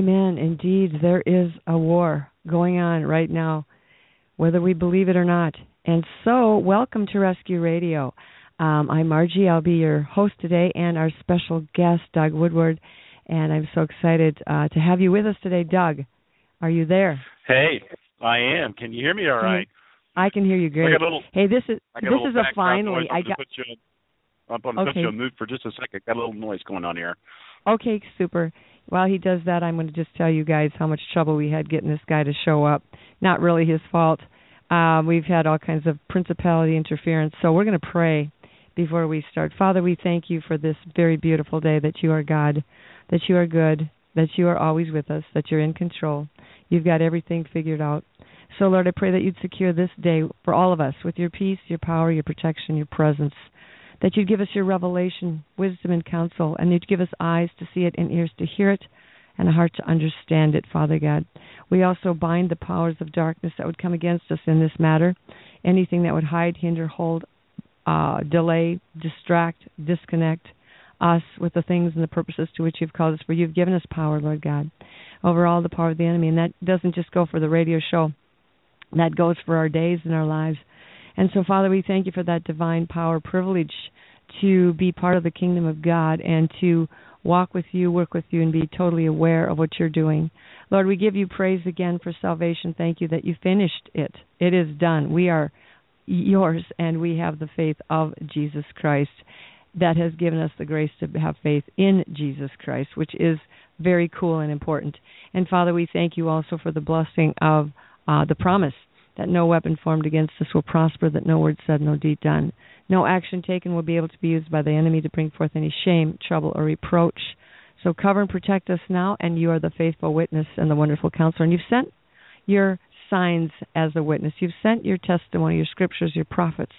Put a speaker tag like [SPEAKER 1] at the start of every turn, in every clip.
[SPEAKER 1] Amen. Indeed, there is a war going on right now, whether we believe it or not. And so, welcome to Rescue Radio. Um, I'm Margie. I'll be your host today, and our special guest, Doug Woodward. And I'm so excited uh, to have you with us today, Doug. Are you there?
[SPEAKER 2] Hey, I am. Can you hear me all right?
[SPEAKER 1] I can hear you great.
[SPEAKER 2] Little.
[SPEAKER 1] hey, this is this
[SPEAKER 2] a
[SPEAKER 1] is a finally. I
[SPEAKER 2] I'm
[SPEAKER 1] got
[SPEAKER 2] gonna put you I'm going to put you mute for just a second. Got a little noise going on here.
[SPEAKER 1] Okay, super. While he does that, I'm going to just tell you guys how much trouble we had getting this guy to show up. Not really his fault. Um, we've had all kinds of principality interference, so we're going to pray before we start. Father, we thank you for this very beautiful day that you are God, that you are good, that you are always with us, that you're in control. You've got everything figured out. So, Lord, I pray that you'd secure this day for all of us with your peace, your power, your protection, your presence that you'd give us your revelation, wisdom, and counsel, and you'd give us eyes to see it and ears to hear it and a heart to understand it, Father God. We also bind the powers of darkness that would come against us in this matter, anything that would hide, hinder, hold, uh, delay, distract, disconnect us with the things and the purposes to which you've called us. For you've given us power, Lord God, over all the power of the enemy. And that doesn't just go for the radio show, that goes for our days and our lives. And so, Father, we thank you for that divine power privilege to be part of the kingdom of God and to walk with you, work with you, and be totally aware of what you're doing. Lord, we give you praise again for salvation. Thank you that you finished it. It is done. We are yours, and we have the faith of Jesus Christ that has given us the grace to have faith in Jesus Christ, which is very cool and important. And Father, we thank you also for the blessing of uh, the promise that no weapon formed against us will prosper, that no word said, no deed done. No action taken will be able to be used by the enemy to bring forth any shame, trouble, or reproach. So cover and protect us now, and you are the faithful witness and the wonderful counselor. And you've sent your signs as a witness. You've sent your testimony, your scriptures, your prophets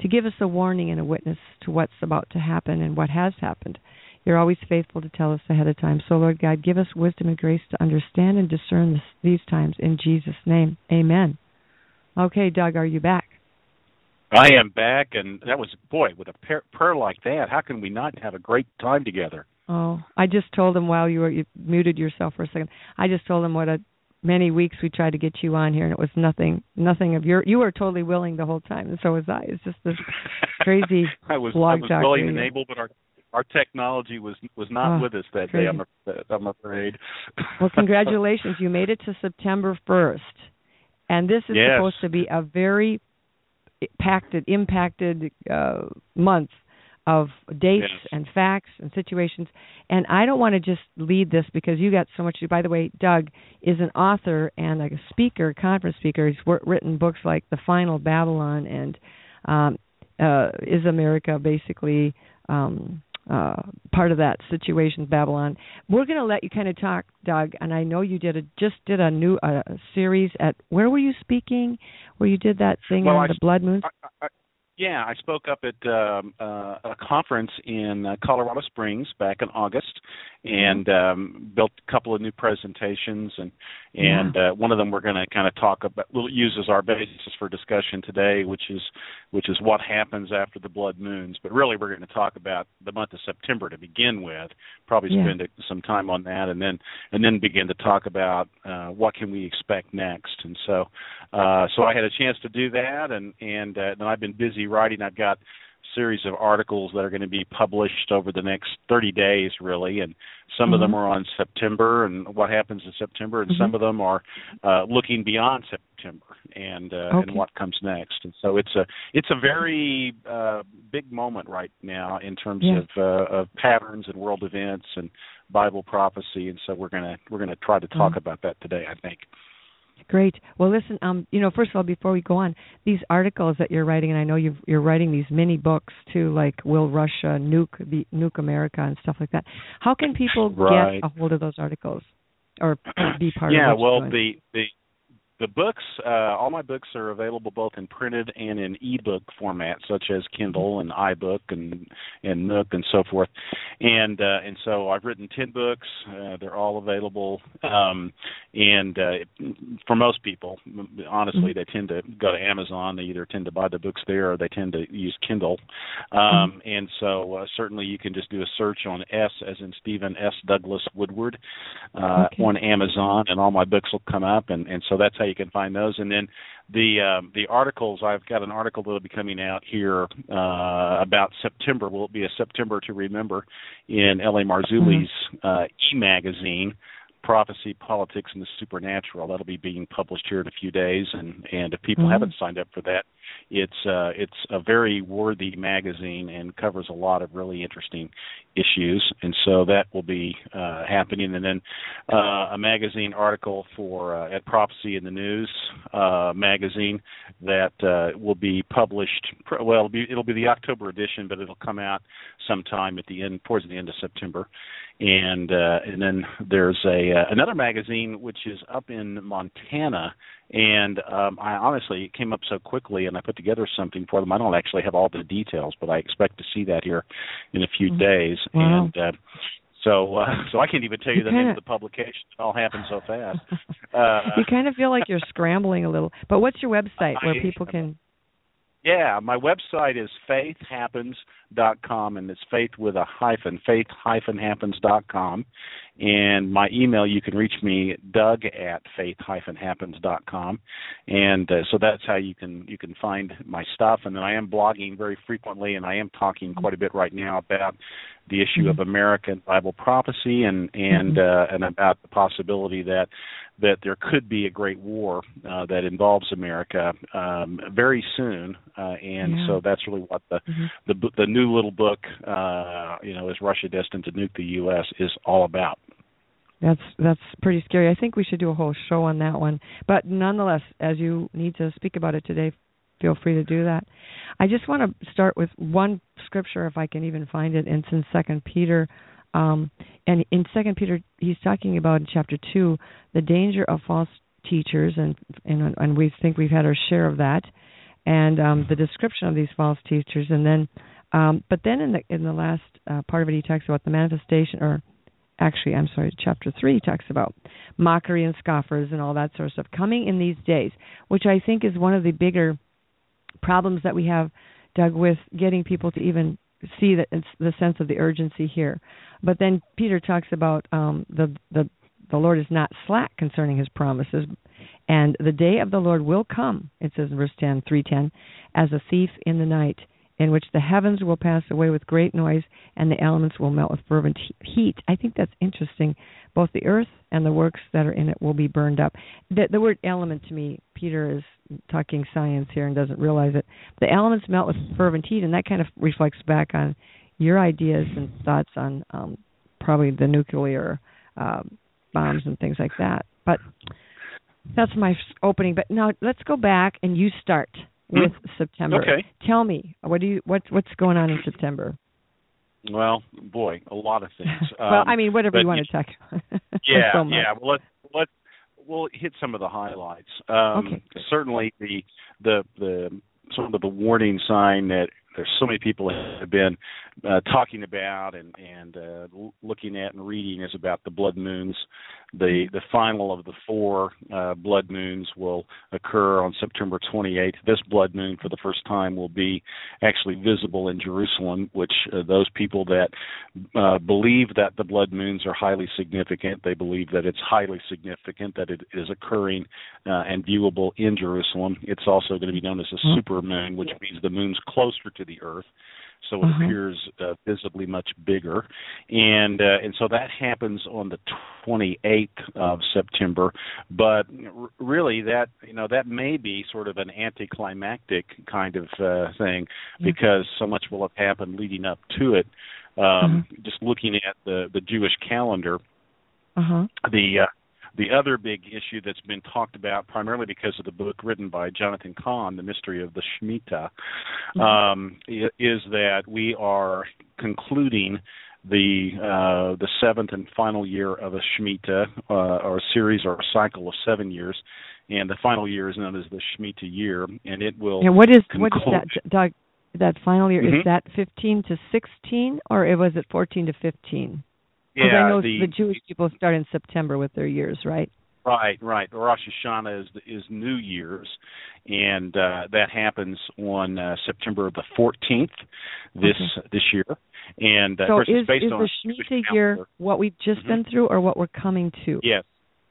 [SPEAKER 1] to give us a warning and a witness to what's about to happen and what has happened. You're always faithful to tell us ahead of time. So, Lord God, give us wisdom and grace to understand and discern this, these times. In Jesus' name, amen. Okay, Doug, are you back?
[SPEAKER 2] I am back, and that was boy with a prayer, prayer like that. How can we not have a great time together?
[SPEAKER 1] Oh, I just told him while you were you muted yourself for a second. I just told him what a many weeks we tried to get you on here, and it was nothing, nothing of your. You were totally willing the whole time, and so was I. It's just this crazy
[SPEAKER 2] I was
[SPEAKER 1] blog
[SPEAKER 2] I was willing and able, but our our technology was was not
[SPEAKER 1] Oh,
[SPEAKER 2] with us that
[SPEAKER 1] crazy.
[SPEAKER 2] day. I'm afraid. I'm afraid.
[SPEAKER 1] Well, congratulations. you made it to September 1st. And this is
[SPEAKER 2] Yes.
[SPEAKER 1] supposed to be a very impacted impacted uh, month of dates
[SPEAKER 2] Yes.
[SPEAKER 1] and facts and situations. And I don't want to just lead this because you got so much to do. By the way, Doug is an author and a speaker, conference speaker. He's written books like The Final Babylon and um, uh, Is America basically um, uh, part of that situation, Babylon. We're going to let you kind of talk, Doug. And I know you did a just did a new uh, series at where were you speaking? Where you did that thing
[SPEAKER 2] Well,
[SPEAKER 1] on
[SPEAKER 2] I-
[SPEAKER 1] the blood moon.
[SPEAKER 2] I, I, yeah, I spoke up at um, uh, a conference in uh, Colorado Springs back in August, and um, built a couple of new presentations, and and uh, one of them we're going to kind of talk about. We'll use as our basis for discussion today, which is which is what happens after the blood moons. But really, we're going to talk about the month of September to begin with. Probably
[SPEAKER 1] Yeah.
[SPEAKER 2] spend some time on that, and then and then begin to talk about uh, what can we expect next. And so uh, so I had a chance to do that, and and uh, then I've been busy writing. I've got a series of articles that are going to be published over the next 30 days, really, and some of them
[SPEAKER 1] Mhm.
[SPEAKER 2] are on September and what happens in September, and
[SPEAKER 1] Mhm.
[SPEAKER 2] some of them are uh, looking beyond September and uh,
[SPEAKER 1] Okay.
[SPEAKER 2] and what comes next. And so it's a it's a very uh, big moment right now in terms
[SPEAKER 1] Yeah.
[SPEAKER 2] of uh, of patterns and world events and Bible prophecy, and so we're gonna we're gonna try to talk
[SPEAKER 1] Mhm.
[SPEAKER 2] about that today. I think.
[SPEAKER 1] Great. Well, listen. Um, you know, first of all, before we go on, these articles that you're writing, and I know you are writing these mini books too, like "Will Russia Nuke the Nuke America" and stuff like that. How can people
[SPEAKER 2] right.
[SPEAKER 1] get a hold of those articles or be part
[SPEAKER 2] yeah,
[SPEAKER 1] of?
[SPEAKER 2] Yeah. Well, the the the books, uh, all my books are available both in printed and in ebook format, such as Kindle and iBook and and Nook and so forth. And uh, and so I've written ten books. Uh, they're all available. Um, and uh, for most people, honestly, they tend to go to Amazon. They either tend to buy the books there or they tend to use Kindle. Um. And so uh, certainly you can just do a search on S as in Stephen S. Douglas Woodward uh,
[SPEAKER 1] okay.
[SPEAKER 2] on Amazon, and all my books will come up. And and so that's how you can find those. And then the um, the articles I've got an article that'll be coming out here uh, about September. Will it be a September to remember in L.A. Marzulli's mm-hmm. uh, e magazine prophecy, politics, and the supernatural. That'll be being published here in a few days, and and if people
[SPEAKER 1] mm-hmm.
[SPEAKER 2] haven't signed up for that, it's uh, it's a very worthy magazine and covers a lot of really interesting issues, and so that will be uh, happening. And then uh, a magazine article for uh, at Prophecy in the News uh, magazine that uh, will be published. Well, it'll be, it'll be the October edition, but it'll come out sometime at the end, towards the end of September and uh, and then there's a uh, another magazine which is up in Montana, and um, I honestly it came up so quickly, and I put together something for them. I don't actually have all the details, but I expect to see that here in a few
[SPEAKER 1] mm-hmm.
[SPEAKER 2] days,
[SPEAKER 1] wow.
[SPEAKER 2] and. Uh, so, uh, so I can't even tell you,
[SPEAKER 1] you
[SPEAKER 2] the
[SPEAKER 1] kinda,
[SPEAKER 2] name of the publication. It all happened so fast. Uh,
[SPEAKER 1] you kind of feel like you're scrambling a little. But what's your website where
[SPEAKER 2] I,
[SPEAKER 1] people can?
[SPEAKER 2] Yeah, my website is faithhappens.com, and it's faith with a hyphen, faith-happens.com. And my email, you can reach me, Doug at faith-happens.com. And uh, so that's how you can you can find my stuff. And then I am blogging very frequently, and I am talking quite a bit right now about the issue of American Bible prophecy and and
[SPEAKER 1] Mm-hmm.
[SPEAKER 2] uh, and about the possibility that that there could be a great war uh, that involves America um, very soon, uh, and
[SPEAKER 1] Yeah.
[SPEAKER 2] so that's really what the
[SPEAKER 1] Mhm.
[SPEAKER 2] the the new little book, uh, you know, is Russia destined to nuke the U.S. is all about.
[SPEAKER 1] That's that's pretty scary. I think we should do a whole show on that one. But nonetheless, as you need to speak about it today, feel free to do that. I just want to start with one scripture, if I can even find it. It's in Second Peter, um, and in Second Peter, he's talking about in chapter two the danger of false teachers, and and and we think we've had our share of that, and um, the description of these false teachers, and then, um, but then in the in the last uh, part of it, he talks about the manifestation or actually i'm sorry chapter 3 talks about mockery and scoffers and all that sort of stuff coming in these days which i think is one of the bigger problems that we have doug with getting people to even see that the sense of the urgency here. But then peter talks about um the the the lord is not slack concerning his promises and the day of the lord will come it says in verse 10 310 as a thief in the night in which the heavens will pass away with great noise and the elements will melt with fervent heat. I think that's interesting. Both the earth and the works that are in it will be burned up. The, the word element to me, Peter is talking science here and doesn't realize it. The elements melt with fervent heat, and that kind of reflects back on your ideas and thoughts on um, probably the nuclear uh, bombs and things like that. But that's my opening. But now let's go back and you start with September.
[SPEAKER 2] Okay.
[SPEAKER 1] Tell me, what do you what what's going on in September?
[SPEAKER 2] Well, boy, a lot of things.
[SPEAKER 1] well,
[SPEAKER 2] Um,
[SPEAKER 1] I mean, whatever you want to talk.
[SPEAKER 2] yeah,
[SPEAKER 1] so
[SPEAKER 2] yeah. Well, let's let's we'll hit some of the highlights. Um,
[SPEAKER 1] Okay.
[SPEAKER 2] Certainly, the the the sort of the warning sign that there's so many people that have been uh, talking about and and uh, looking at and reading is about the blood moons. The the final of the four uh, blood moons will occur on September 28th. This blood moon, for the first time, will be actually visible in Jerusalem, which uh, those people that uh, believe that the blood moons are highly significant, they believe that it's highly significant that it is occurring uh, and viewable in Jerusalem. It's also going to be known as a
[SPEAKER 1] Mhm.
[SPEAKER 2] super moon, which means the moon's closer to the Earth, so it
[SPEAKER 1] Mhm.
[SPEAKER 2] appears uh, visibly much bigger. And uh, and so that happens on the 28th of September. But r- really, that you know that may be sort of an anticlimactic kind of uh, thing
[SPEAKER 1] Yeah.
[SPEAKER 2] because so much will have happened leading up to it. Um,
[SPEAKER 1] Mm-hmm.
[SPEAKER 2] Just looking at the the Jewish calendar,
[SPEAKER 1] Uh huh.
[SPEAKER 2] the uh, the other big issue that's been talked about primarily because of the book written by Jonathan Cahn, The Mystery of the Shemitah, mm-hmm. um, is that we are concluding the uh, the seventh and final year of a Shemitah, uh, or a series or a cycle of seven years, and the final year is known as the Shemitah year, and it will.
[SPEAKER 1] And what is
[SPEAKER 2] conclude.
[SPEAKER 1] what is that, Doug? That final year
[SPEAKER 2] mm-hmm.
[SPEAKER 1] is that fifteen to sixteen, or was it fourteen to fifteen?
[SPEAKER 2] Because
[SPEAKER 1] yeah, I know
[SPEAKER 2] the,
[SPEAKER 1] the Jewish people start in September with their years, right?
[SPEAKER 2] Right, right. Rosh Hashanah is is New Year's, and uh, that happens on uh, September the 14th this
[SPEAKER 1] okay.
[SPEAKER 2] this year. And uh,
[SPEAKER 1] so
[SPEAKER 2] of course,
[SPEAKER 1] is,
[SPEAKER 2] it's based
[SPEAKER 1] is
[SPEAKER 2] on
[SPEAKER 1] the Shemitah year what we've just
[SPEAKER 2] mm-hmm.
[SPEAKER 1] been through, or what we're coming to?
[SPEAKER 2] Yes,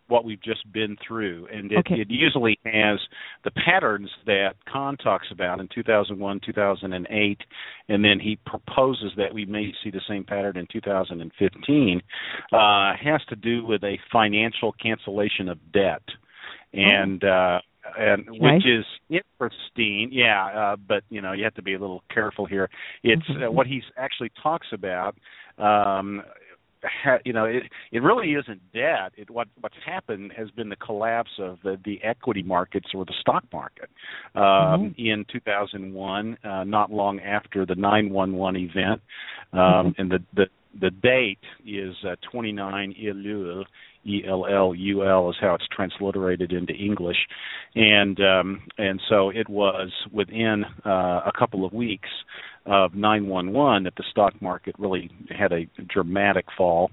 [SPEAKER 2] what we've just been through, and it,
[SPEAKER 1] okay.
[SPEAKER 2] it usually has the patterns that Cahn talks about in 2001, 2008, and then he proposes that we may see the same pattern in 2015. Uh, has to do with a financial cancellation of debt, and uh, and which is interesting. Yeah, uh, but you know you have to be a little careful here. It's
[SPEAKER 1] Mm-hmm.
[SPEAKER 2] uh, what he actually talks about. Um, ha, you know, it it really isn't debt. It what what's happened has been the collapse of the the equity markets or the stock market um,
[SPEAKER 1] mm-hmm.
[SPEAKER 2] in 2001, uh, not long after the 911 event, um,
[SPEAKER 1] mm-hmm.
[SPEAKER 2] and the the the date is uh, 29 Elul, E L L U L is how it's transliterated into English, and um, and so it was within uh, a couple of weeks of 911 that the stock market really had a dramatic fall,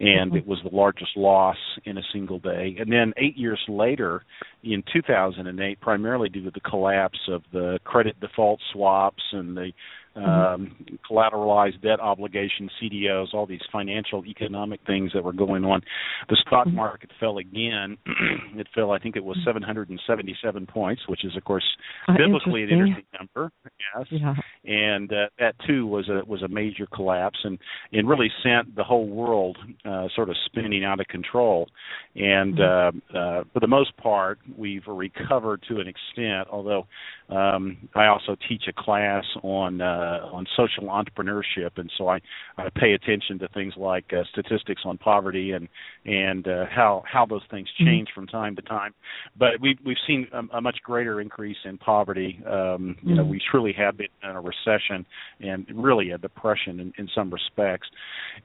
[SPEAKER 2] and
[SPEAKER 1] mm-hmm.
[SPEAKER 2] it was the largest loss in a single day. And then eight years later, in 2008, primarily due to the collapse of the credit default swaps and the um, collateralized debt obligations, CDOs, all these financial economic things that were going on. The stock market fell again. it fell, I think it was 777 points, which is, of course,
[SPEAKER 1] Uh,
[SPEAKER 2] biblically an
[SPEAKER 1] interesting.
[SPEAKER 2] interesting number. Yes,
[SPEAKER 1] Yeah.
[SPEAKER 2] and uh, that too was a was a major collapse, and and really sent the whole world uh, sort of spinning out of control. And uh, uh, for the most part, we've recovered to an extent. Although um, I also teach a class on uh, on social entrepreneurship, and so I, I pay attention to things like uh, statistics on poverty and and uh, how how those things change from time to time. But we've we've seen a, a much greater increase in poverty. Um, you know,
[SPEAKER 1] Mhm.
[SPEAKER 2] we truly have been in a recession and really a depression in, in some respects,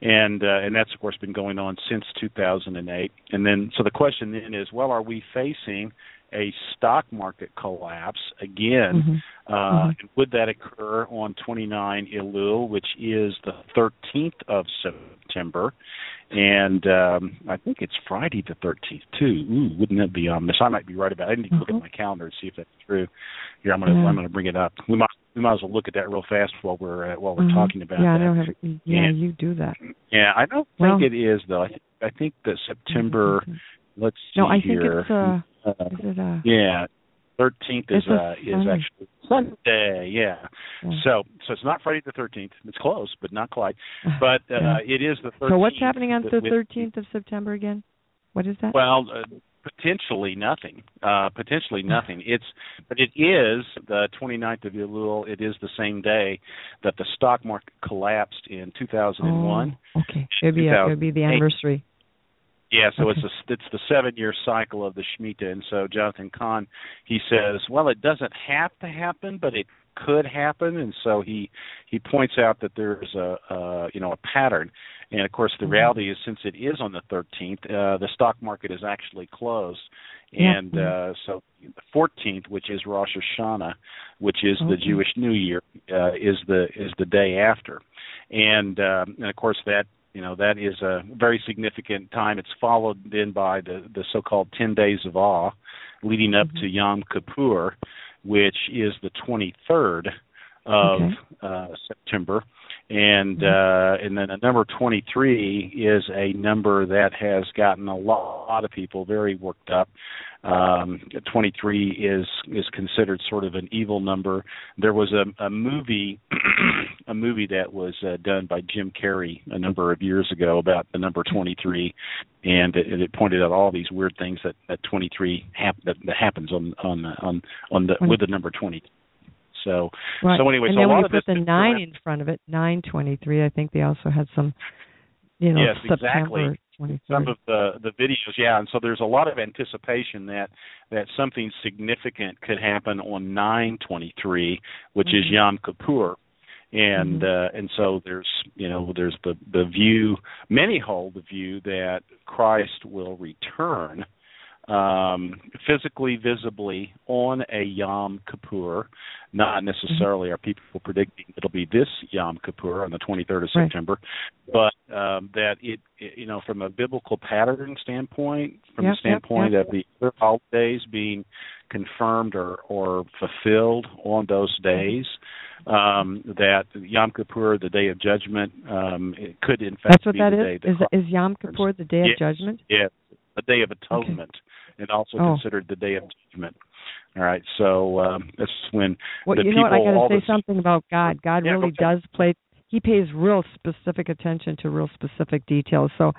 [SPEAKER 2] and uh, and that's of course been going on since 2008. And then so the question then is, well, are we facing a stock market collapse again.
[SPEAKER 1] Mhm.
[SPEAKER 2] Uh,
[SPEAKER 1] Mhm.
[SPEAKER 2] and would that occur on 29 Elul, which is the 13th of September? And um, I think it's Friday the 13th too. Ooh, wouldn't that be ominous? I might be right about. it. I need to look
[SPEAKER 1] Mhm.
[SPEAKER 2] at my calendar and see if that's true. Here, I'm gonna
[SPEAKER 1] Yeah.
[SPEAKER 2] I'm gonna bring it up. We might we might as well look at that real fast while we're uh, while we're
[SPEAKER 1] Mhm.
[SPEAKER 2] talking about
[SPEAKER 1] yeah,
[SPEAKER 2] that.
[SPEAKER 1] I don't have. Yeah,
[SPEAKER 2] And-
[SPEAKER 1] you do that.
[SPEAKER 2] Yeah, I don't
[SPEAKER 1] Well-
[SPEAKER 2] think it is though. I think I think that September. Let's see
[SPEAKER 1] No, I think it's uh,
[SPEAKER 2] Uh,
[SPEAKER 1] is it uh,
[SPEAKER 2] yeah, thirteenth is uh, is
[SPEAKER 1] Sunday.
[SPEAKER 2] actually Sunday. Yeah.
[SPEAKER 1] yeah.
[SPEAKER 2] So so it's not Friday the thirteenth. It's close, but not quite. But uh,
[SPEAKER 1] Yeah.
[SPEAKER 2] it is the thirteenth.
[SPEAKER 1] so what's happening on the 13th of September again? What is that?
[SPEAKER 2] Well, uh, potentially nothing. Uh, potentially nothing. It's but it is the 29th of Elul. It is the same day that the stock market collapsed in 2001.
[SPEAKER 1] Oh, okay, it'd be a, it'd be the anniversary.
[SPEAKER 2] Yeah, so it's a, it's the seven year cycle of the Shemitah, and so Jonathan Cahn he says, well, it doesn't have to happen, but it could happen, and so he he points out that there's a uh, you know a pattern, and of course the
[SPEAKER 1] Mhm.
[SPEAKER 2] reality is since it is on the 13th, uh, the stock market is actually closed, and uh, so the 14th, which is Rosh Hashanah, which is the Jewish New Year, uh, is the is the day after, and um, and of course that you know that is a very significant time. It's followed then by the the so-called ten days of awe, leading up to Yom Kippur, which is the 23rd of
[SPEAKER 1] Okay.
[SPEAKER 2] uh, September, and uh, and then a number 23 is a number that has gotten a lot, of people very worked up. Um, 23 is is considered sort of an evil number. There was a, a movie, a movie that was uh, done by Jim Carrey a number of years ago about the number 23, and it, it pointed out all these weird things that that 23 hap- that, that happens on on on on the with the number 20. So
[SPEAKER 1] Right.
[SPEAKER 2] so anyway,
[SPEAKER 1] and
[SPEAKER 2] so a
[SPEAKER 1] then when
[SPEAKER 2] lot of
[SPEAKER 1] put the nine in front of it, nine twenty three. I think they also had some, you know,
[SPEAKER 2] Yes,
[SPEAKER 1] September
[SPEAKER 2] exactly. some of the the videos yeah and so there's a lot of anticipation that that something significant could happen on 923 which mm-hmm. is yom kippur and mm-hmm. uh and so there's you know there's the the view many hold the view that Christ will return um, physically visibly on a Yom Kippur. Not necessarily mm-hmm. are people predicting it'll be this Yom Kippur on the 23rd of right. September, but um, that it, it, you know, from a biblical pattern standpoint, from yep, the standpoint yep, yep. of the other holidays being confirmed or, or fulfilled on those days, um, that Yom Kippur, the Day of Judgment, um, it could in fact
[SPEAKER 1] That's what
[SPEAKER 2] be
[SPEAKER 1] that
[SPEAKER 2] the
[SPEAKER 1] is?
[SPEAKER 2] day.
[SPEAKER 1] Is, is Yom Kippur the Day
[SPEAKER 2] yes,
[SPEAKER 1] of Judgment?
[SPEAKER 2] Yes, a day of atonement. Okay and also
[SPEAKER 1] oh.
[SPEAKER 2] considered the day of judgment. All right, so um, this is when
[SPEAKER 1] well,
[SPEAKER 2] the
[SPEAKER 1] you
[SPEAKER 2] people.
[SPEAKER 1] know what? I got to say
[SPEAKER 2] the,
[SPEAKER 1] something about God. God
[SPEAKER 2] yeah,
[SPEAKER 1] really does play. He pays real specific attention to real specific details. So,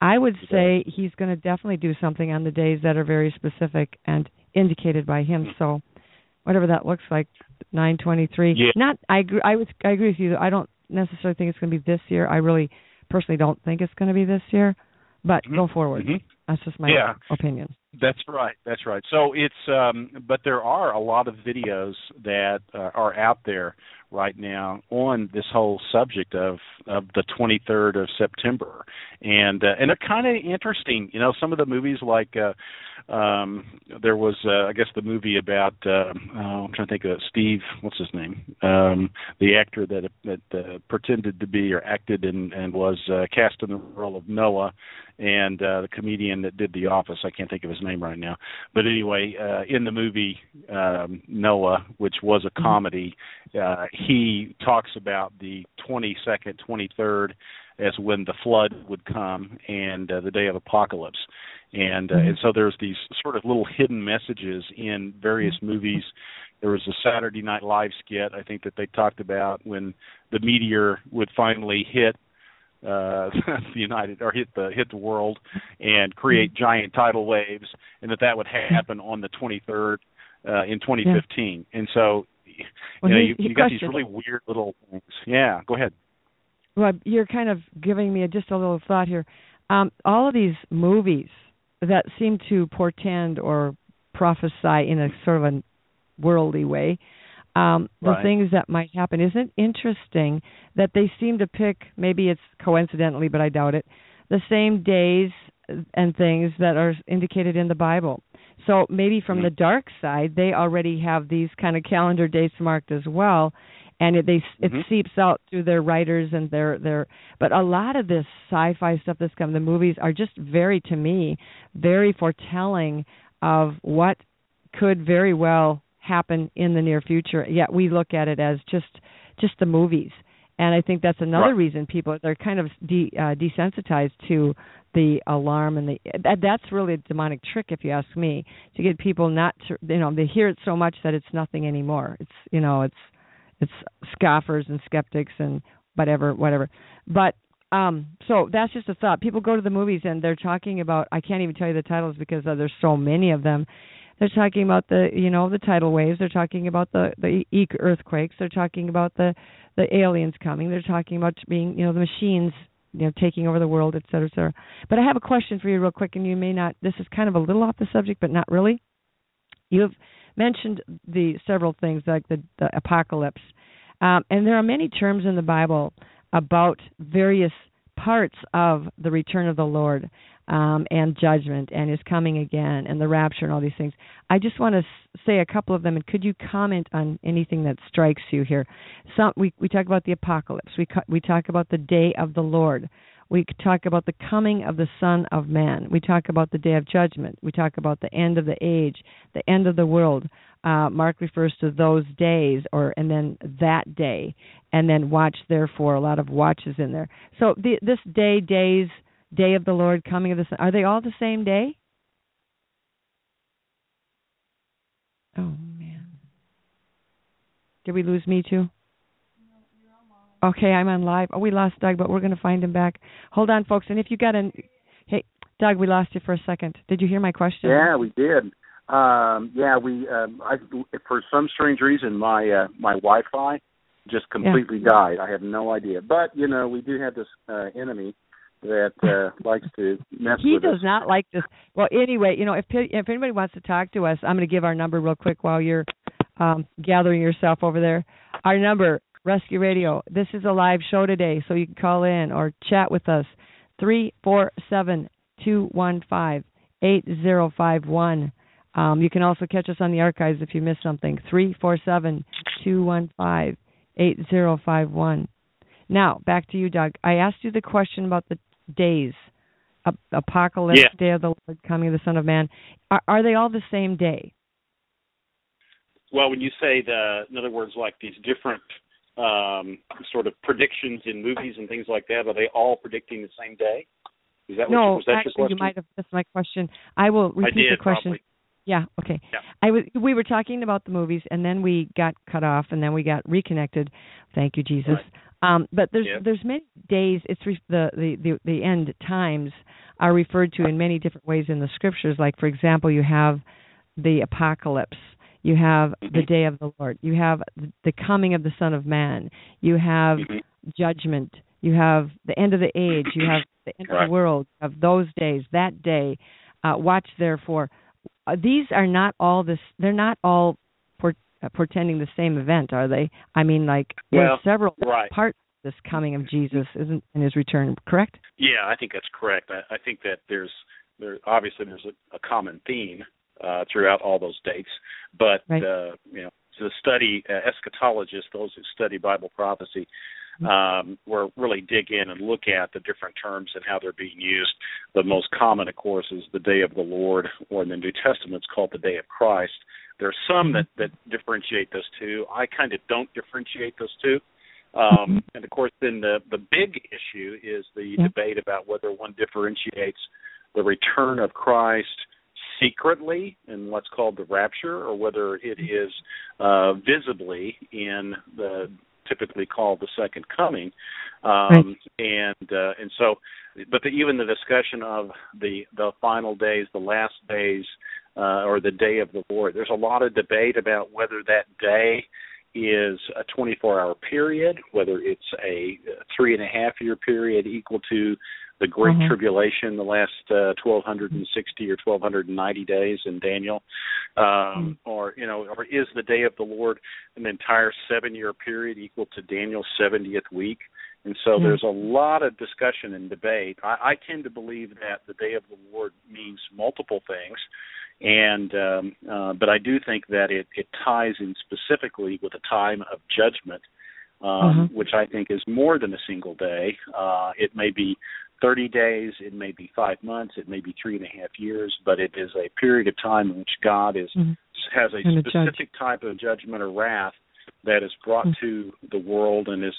[SPEAKER 1] I would say he's going to definitely do something on the days that are very specific and indicated by him. So, whatever that looks like, nine twenty-three.
[SPEAKER 2] Yeah.
[SPEAKER 1] Not. I agree. I was. I agree with you. I don't necessarily think it's going to be this year. I really, personally, don't think it's going to be this year. But
[SPEAKER 2] mm-hmm.
[SPEAKER 1] go forward.
[SPEAKER 2] Mm-hmm.
[SPEAKER 1] That's just my
[SPEAKER 2] yeah.
[SPEAKER 1] opinion.
[SPEAKER 2] That's right. That's right. So it's um but there are a lot of videos that uh, are out there right now on this whole subject of of the 23rd of September. And uh, and they're kind of interesting. You know, some of the movies like uh um there was uh, I guess the movie about uh, oh, I'm trying to think of Steve what's his name um the actor that that uh, pretended to be or acted and and was uh, cast in the role of Noah and uh the comedian that did The Office I can't think of his name right now but anyway uh in the movie um Noah which was a comedy uh he talks about the 22nd 23rd as when the flood would come and uh, the day of apocalypse and uh, mm-hmm. and so there's these sort of little hidden messages in various mm-hmm. movies there was a Saturday Night Live skit I think that they talked about when the meteor would finally hit uh the United or hit the hit the world and create mm-hmm. giant tidal waves and that that would happen on the 23rd uh in 2015 yeah. and so
[SPEAKER 1] well,
[SPEAKER 2] you know
[SPEAKER 1] he,
[SPEAKER 2] you,
[SPEAKER 1] he
[SPEAKER 2] you got these really weird little things. Yeah go ahead.
[SPEAKER 1] Well you're kind of giving me a, just a little thought here. Um all of these movies that seem to portend or prophesy in a sort of a worldly way um the
[SPEAKER 2] right.
[SPEAKER 1] things that might happen isn't interesting that they seem to pick maybe it's coincidentally but i doubt it the same days and things that are indicated in the bible so maybe from
[SPEAKER 2] mm-hmm.
[SPEAKER 1] the dark side they already have these kind of calendar dates marked as well and it they it
[SPEAKER 2] mm-hmm.
[SPEAKER 1] seeps out through their writers and their their but a lot of this sci-fi stuff that's coming the movies are just very to me very foretelling of what could very well happen in the near future yet we look at it as just just the movies. And i think that's another
[SPEAKER 2] right.
[SPEAKER 1] reason people they're kind of de, uh, desensitized to the alarm and the that, that's really a demonic trick if you ask me to get people not to you know they hear it so much that it's nothing anymore. It's you know it's it's scoffers and skeptics and whatever whatever. But um so that's just a thought. People go to the movies and they're talking about i can't even tell you the titles because uh, there's so many of them they're talking about the you know the tidal waves. They're talking about the the earthquakes. They're talking about the the aliens coming. They're talking about being you know the machines you know taking over the world et cetera et cetera. But i have a question for you real quick and you may not this is kind of a little off the subject but not really. You've mentioned the several things like the, the apocalypse, um, and there are many terms in the Bible about various parts of the return of the Lord um, and judgment and His coming again and the rapture and all these things. I just want to say a couple of them, and could you comment on anything that strikes you here? Some we we talk about the apocalypse. We we talk about the day of the Lord. We talk about the coming of the Son of Man. We talk about the day of judgment. We talk about the end of the age, the end of the world. Uh, Mark refers to those days, or and then that day, and then watch. Therefore, a lot of watches in there. So the, this day, days, day of the Lord, coming of the Son, are they all the same day? Oh man, did we lose me too? Okay, I'm on live. Oh, we lost Doug, but we're going to find him back. Hold on, folks. And if you got an, hey, Doug, we lost you for a second. Did you hear my question?
[SPEAKER 3] Yeah, we did. Um, yeah, we. Um, I for some strange reason, my uh, my Wi-Fi just completely
[SPEAKER 1] yeah.
[SPEAKER 3] died. I have no idea. But you know, we do have this uh, enemy
[SPEAKER 4] that uh, likes to mess
[SPEAKER 1] he does
[SPEAKER 4] us.
[SPEAKER 1] not like this. Well, anyway, you know, if if anybody wants to talk to us, I'm going to give our number real quick while you're um, gathering yourself over there. Our number, Rescue Radio. This is a live show today, so you can call in or chat with us. Three four seven two one five eight zero five one. Um, you can also catch us on the archives if you missed something. Three four seven two one five eight zero five one. Now back to you, Doug. I asked you the question about the days, Ap- apocalypse,
[SPEAKER 2] Yeah.
[SPEAKER 1] day of the Lord, coming of the Son of Man. Are, are they all the same day?
[SPEAKER 2] Well, when you say the, in other words, like these different um, sort of predictions in movies and things like that, are they all predicting the same day? Is that what
[SPEAKER 1] no,
[SPEAKER 2] you, was that
[SPEAKER 1] actually,
[SPEAKER 2] your question?
[SPEAKER 1] you might have missed my question. I will repeat
[SPEAKER 2] I did
[SPEAKER 1] the question.
[SPEAKER 2] probably.
[SPEAKER 1] Yeah. Okay.
[SPEAKER 2] Yeah.
[SPEAKER 1] I was. We were talking about the movies, and then we got cut off, and then we got reconnected. Thank you, Jesus. Um, but there's
[SPEAKER 2] Yeah.
[SPEAKER 1] there's many days. It's re- the, the the the end times are referred to in many different ways in the scriptures. Like for example, you have the apocalypse. You have the
[SPEAKER 2] Mhm.
[SPEAKER 1] day of the Lord. You have the coming of the Son of Man. You have
[SPEAKER 2] Mhm.
[SPEAKER 1] judgment. You have the end of the age. You have the end of the world. Of those days, that day. Uh, watch therefore. Uh, these are not all this. They're not all port, uh, portending the same event, are they? I mean, like
[SPEAKER 2] Well,
[SPEAKER 1] there's several
[SPEAKER 2] right.
[SPEAKER 1] parts of this coming of Jesus, isn't in His return? Correct?
[SPEAKER 2] Yeah, I think that's correct. I, I think that there's there obviously there's a, a common theme uh, throughout all those dates, but
[SPEAKER 1] Right.
[SPEAKER 2] uh, you know the study uh, eschatologists, those who study Bible prophecy,
[SPEAKER 1] Mm-hmm.
[SPEAKER 2] um, where really dig in and look at the different terms and how they're being used. The most common, of course, is the day of the Lord, or in the New Testament, it's called the day of Christ. There are some that that differentiate those two. I kind of don't differentiate those two. Um, and of course, then the the big issue is the
[SPEAKER 1] Yeah.
[SPEAKER 2] debate about whether one differentiates the return of Christ secretly in what's called the rapture, or whether it is uh, visibly in the typically called the second coming. Um, And uh, and so, but the, even the discussion of the the final days, the last days, uh, or the day of the Lord. There's a lot of debate about whether that day is a 24 hour period, whether it's a three and a half year period equal to the Great
[SPEAKER 1] Mhm.
[SPEAKER 2] Tribulation, the last uh, 1260 or 1290 days in Daniel, um, or you know, or is the day of the Lord an entire seven year period equal to Daniel's 70th week? And so
[SPEAKER 1] Mm.
[SPEAKER 2] there's a lot of discussion and debate. I, I tend to believe that the day of the Lord means multiple things, and um, uh, but I do think that it, it ties in specifically with a time of judgment, um,
[SPEAKER 1] Mhm.
[SPEAKER 2] which I think is more than a single day. Uh, it may be 30 days, it may be five months, it may be three and a half years, but it is a period of time in which God is
[SPEAKER 1] Mhm.
[SPEAKER 2] has a
[SPEAKER 1] And
[SPEAKER 2] specific type of judgment or wrath that is brought
[SPEAKER 1] Mm.
[SPEAKER 2] to the world and is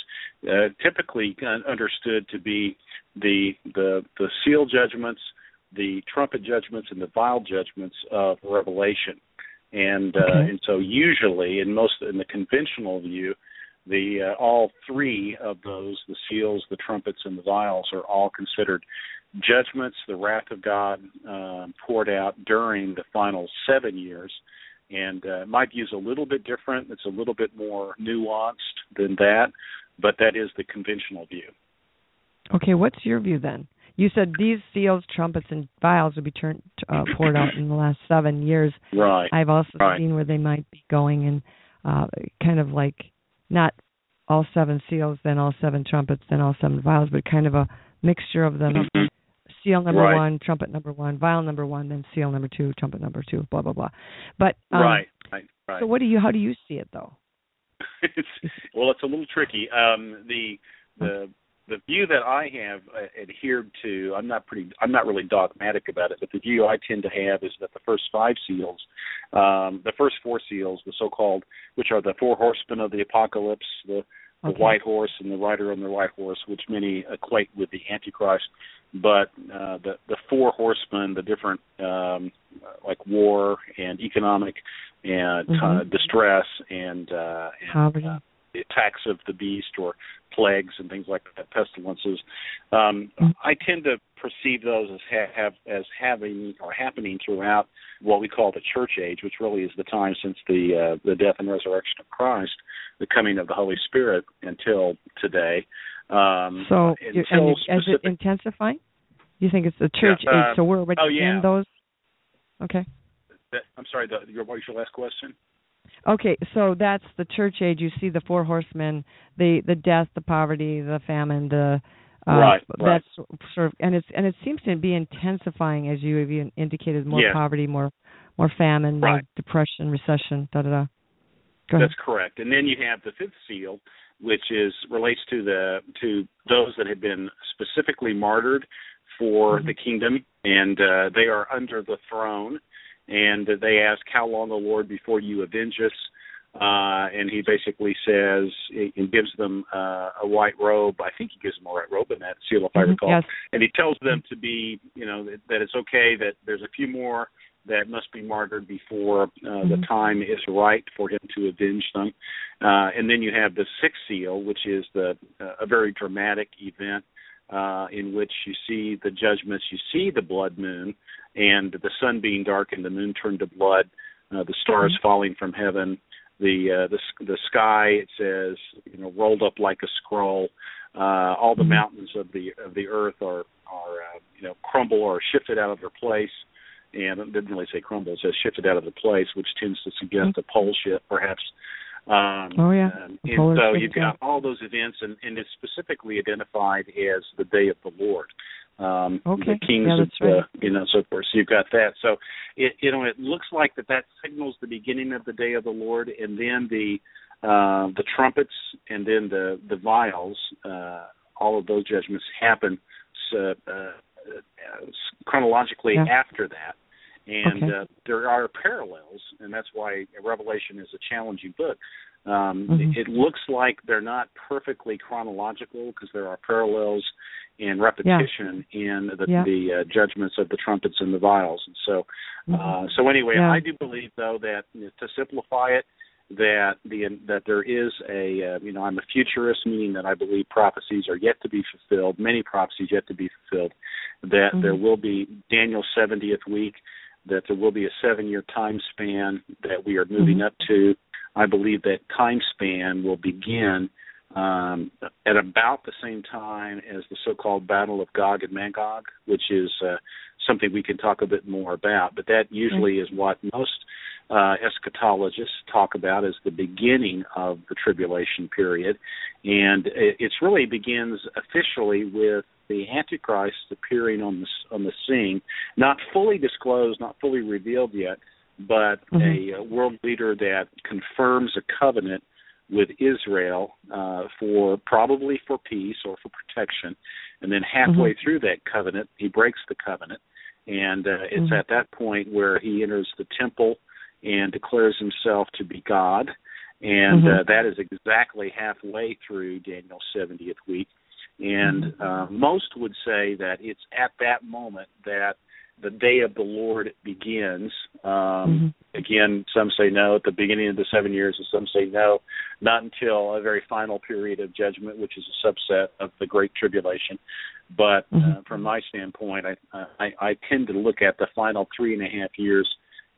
[SPEAKER 2] uh, typically un- understood to be the the the seal judgments, the trumpet judgments, and the vial judgments of Revelation. And uh, and so usually in most in the conventional view, the uh, all three of those the seals, the trumpets, and the vials are all considered judgments, the wrath of God uh, poured out during the final seven years and uh, my view is a little bit different. It's a little bit more nuanced than that, but that is the conventional view.
[SPEAKER 1] Okay, what's your view then? You said these seals, trumpets, and vials would be turned uh, poured out in the last seven years.
[SPEAKER 2] Right.
[SPEAKER 1] I've also
[SPEAKER 2] Right.
[SPEAKER 1] seen where they might be going and uh, kind of like not all seven seals, then all seven trumpets, then all seven vials, but kind of a mixture of them.
[SPEAKER 2] Mhm.
[SPEAKER 1] Seal number
[SPEAKER 2] Right.
[SPEAKER 1] one, trumpet number one, vial number one, then seal number two, trumpet number two, blah blah blah. But um,
[SPEAKER 2] right. Right. Right.
[SPEAKER 1] So what do you? How do you see it though?
[SPEAKER 2] it's, well, it's a little tricky. Um, the the the view that I have uh, adhered to, I'm not pretty, I'm not really dogmatic about it, but the view I tend to have is that the first five seals, um, the first four seals, the so-called, which are the four horsemen of the apocalypse, the the
[SPEAKER 1] Okay.
[SPEAKER 2] white horse and the rider on the white horse, which many equate with the Antichrist. But uh, the the four horsemen, the different um, like war and economic and uh,
[SPEAKER 1] Mhm.
[SPEAKER 2] distress and, uh, and
[SPEAKER 1] Poverty.
[SPEAKER 2] uh, attacks of the beast or plagues and things like that, pestilences. Um. I tend to perceive those as ha- have as having or happening throughout what we call the church age, which really is the time since the uh, the death and resurrection of Christ, the coming of the Holy Spirit until today. Um,
[SPEAKER 1] So, you- and
[SPEAKER 2] until
[SPEAKER 1] you- is it
[SPEAKER 2] specific,
[SPEAKER 1] intensifying? You think it's the church
[SPEAKER 2] Yeah, uh,
[SPEAKER 1] age? So we're already
[SPEAKER 2] oh, yeah.
[SPEAKER 1] in those. Okay.
[SPEAKER 2] that, I'm sorry. The, your what was your last question?
[SPEAKER 1] Okay, so that's the church age. You see the four horsemen, the the death, the poverty, the famine, the uh,
[SPEAKER 2] Right, right.
[SPEAKER 1] That's sort of, and it's and it seems to be intensifying as you have indicated. More
[SPEAKER 2] Yeah.
[SPEAKER 1] poverty, more more famine, more depression, recession, da da da. Go ahead.
[SPEAKER 2] That's correct. And then you have the fifth seal, which is relates to the to those that have been specifically martyred for
[SPEAKER 1] Mhm.
[SPEAKER 2] the kingdom, and uh, they are under the throne. And they ask, "How long, O Lord, before you avenge us?" Uh, and he basically says, he gives them uh, a white robe. I think he gives them a white robe in that seal, if I
[SPEAKER 1] Mhm,
[SPEAKER 2] recall.
[SPEAKER 1] Yes.
[SPEAKER 2] And he tells them to be, you know, that, that it's okay that there's a few more that must be martyred before uh, the
[SPEAKER 1] Mhm.
[SPEAKER 2] time is right for him to avenge them. Uh, and then you have the sixth seal, which is the uh, a very dramatic event uh, in which you see the judgments, you see the blood moon, and the sun being darkened, the moon turned to blood, uh, the stars
[SPEAKER 1] Mhm.
[SPEAKER 2] falling from heaven, the uh, the the sky it says you know rolled up like a scroll. Uh, all the
[SPEAKER 1] Mhm.
[SPEAKER 2] mountains of the of the earth are are uh, you know crumble or shifted out of their place and it didn't really say crumble, it says shifted out of the place, which tends to suggest a pole shift, perhaps. Um,
[SPEAKER 1] Oh, yeah.
[SPEAKER 2] um, and
[SPEAKER 1] polar
[SPEAKER 2] so you've got all those events, and, and it's specifically identified as the day of the Lord. Um,
[SPEAKER 1] Okay.
[SPEAKER 2] The kings
[SPEAKER 1] Yeah,
[SPEAKER 2] of,
[SPEAKER 1] that's right.
[SPEAKER 2] uh, you know, so forth. So you've got that. So it, you know, it looks like that that signals the beginning of the day of the Lord, and then the uh, the trumpets, and then the the vials. Uh, all of those judgments happen uh, uh, chronologically
[SPEAKER 1] Yeah.
[SPEAKER 2] after that. And
[SPEAKER 1] Okay.
[SPEAKER 2] uh, there are parallels, and that's why Revelation is a challenging book. Um,
[SPEAKER 1] Mhm.
[SPEAKER 2] It looks like they're not perfectly chronological because there are parallels and repetition in the,
[SPEAKER 1] Yeah.
[SPEAKER 2] the uh, judgments of the trumpets and the vials. And so, uh,
[SPEAKER 1] Mhm.
[SPEAKER 2] so anyway,
[SPEAKER 1] Yeah.
[SPEAKER 2] I do believe though that to simplify it, that the that there is a uh, you know I'm a futurist, meaning that I believe prophecies are yet to be fulfilled, many prophecies yet to be fulfilled. That
[SPEAKER 1] Mhm.
[SPEAKER 2] there will be Daniel's 70th week, that there will be a seven year time span that we are moving
[SPEAKER 1] Mhm.
[SPEAKER 2] up to. I believe that time span will begin um, at about the same time as the so-called Battle of Gog and Magog, which is uh, something we can talk a bit more about. But that usually is what most uh, eschatologists talk about as the beginning of the tribulation period, and it it's really begins officially with the Antichrist appearing on the on the scene, not fully disclosed, not fully revealed yet, but
[SPEAKER 1] Mhm.
[SPEAKER 2] a, uh world leader that confirms a covenant with Israel uh, for probably for peace or for protection, and then halfway through that covenant, he breaks the covenant, and uh, it's
[SPEAKER 1] Mhm.
[SPEAKER 2] at that point where he enters the temple and declares himself to be God, and
[SPEAKER 1] Mhm.
[SPEAKER 2] uh, that is exactly halfway through Daniel's 70th week. And uh, most would say that it's at that moment that the day of the Lord begins. Um, Again, some say no at the beginning of the seven years, and some say no, not until a very final period of judgment, which is a subset of the Great Tribulation. But uh,
[SPEAKER 1] Mhm.
[SPEAKER 2] from my standpoint, I, I I tend to look at the final three and a half years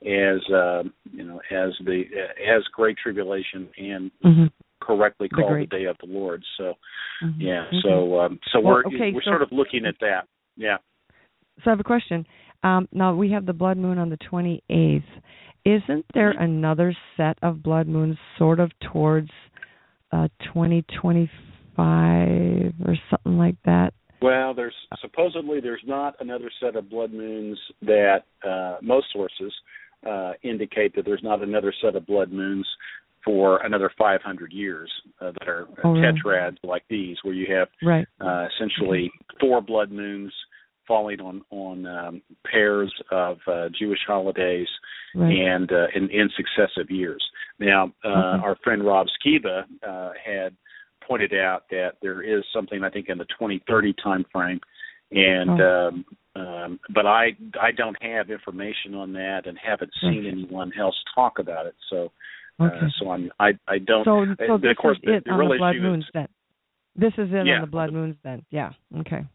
[SPEAKER 2] as uh, you know as the as Great Tribulation and
[SPEAKER 1] Mhm.
[SPEAKER 2] Correctly
[SPEAKER 1] The
[SPEAKER 2] called
[SPEAKER 1] great-
[SPEAKER 2] the Day of the Lord. So
[SPEAKER 1] Mhm.
[SPEAKER 2] yeah,
[SPEAKER 1] Okay.
[SPEAKER 2] so um, so
[SPEAKER 1] Well,
[SPEAKER 2] we're
[SPEAKER 1] okay,
[SPEAKER 2] we're
[SPEAKER 1] so-
[SPEAKER 2] sort of looking at that. Yeah.
[SPEAKER 1] So I have a question. Um, now we have the blood moon on the 28th. Isn't there another set of blood moons sort of towards uh, 2025 or something like that?
[SPEAKER 2] Well, there's supposedly there's not another set of blood moons that uh, most sources uh, indicate that there's not another set of blood moons for another 500 years uh, that are
[SPEAKER 1] Oh,
[SPEAKER 2] tetrads like these, where you have
[SPEAKER 1] Right.
[SPEAKER 2] uh, essentially four blood moons falling on on um, pairs of uh, Jewish holidays
[SPEAKER 1] Right.
[SPEAKER 2] and uh, in, in successive years. Now, uh,
[SPEAKER 1] Okay.
[SPEAKER 2] our friend Rob Skiba uh, had pointed out that there is something I think in the 2030 time frame, and
[SPEAKER 1] Oh.
[SPEAKER 2] um, um, but I I don't have information on that and haven't seen
[SPEAKER 1] Okay.
[SPEAKER 2] anyone else talk about it. So uh, so I'm I I don't.
[SPEAKER 1] So,
[SPEAKER 2] uh,
[SPEAKER 1] so
[SPEAKER 2] of course,
[SPEAKER 1] is
[SPEAKER 2] the,
[SPEAKER 1] it
[SPEAKER 2] the
[SPEAKER 1] on the blood
[SPEAKER 2] issue is-
[SPEAKER 1] moons then. This is it
[SPEAKER 2] Yeah.
[SPEAKER 1] on the blood moons then. Yeah. Okay.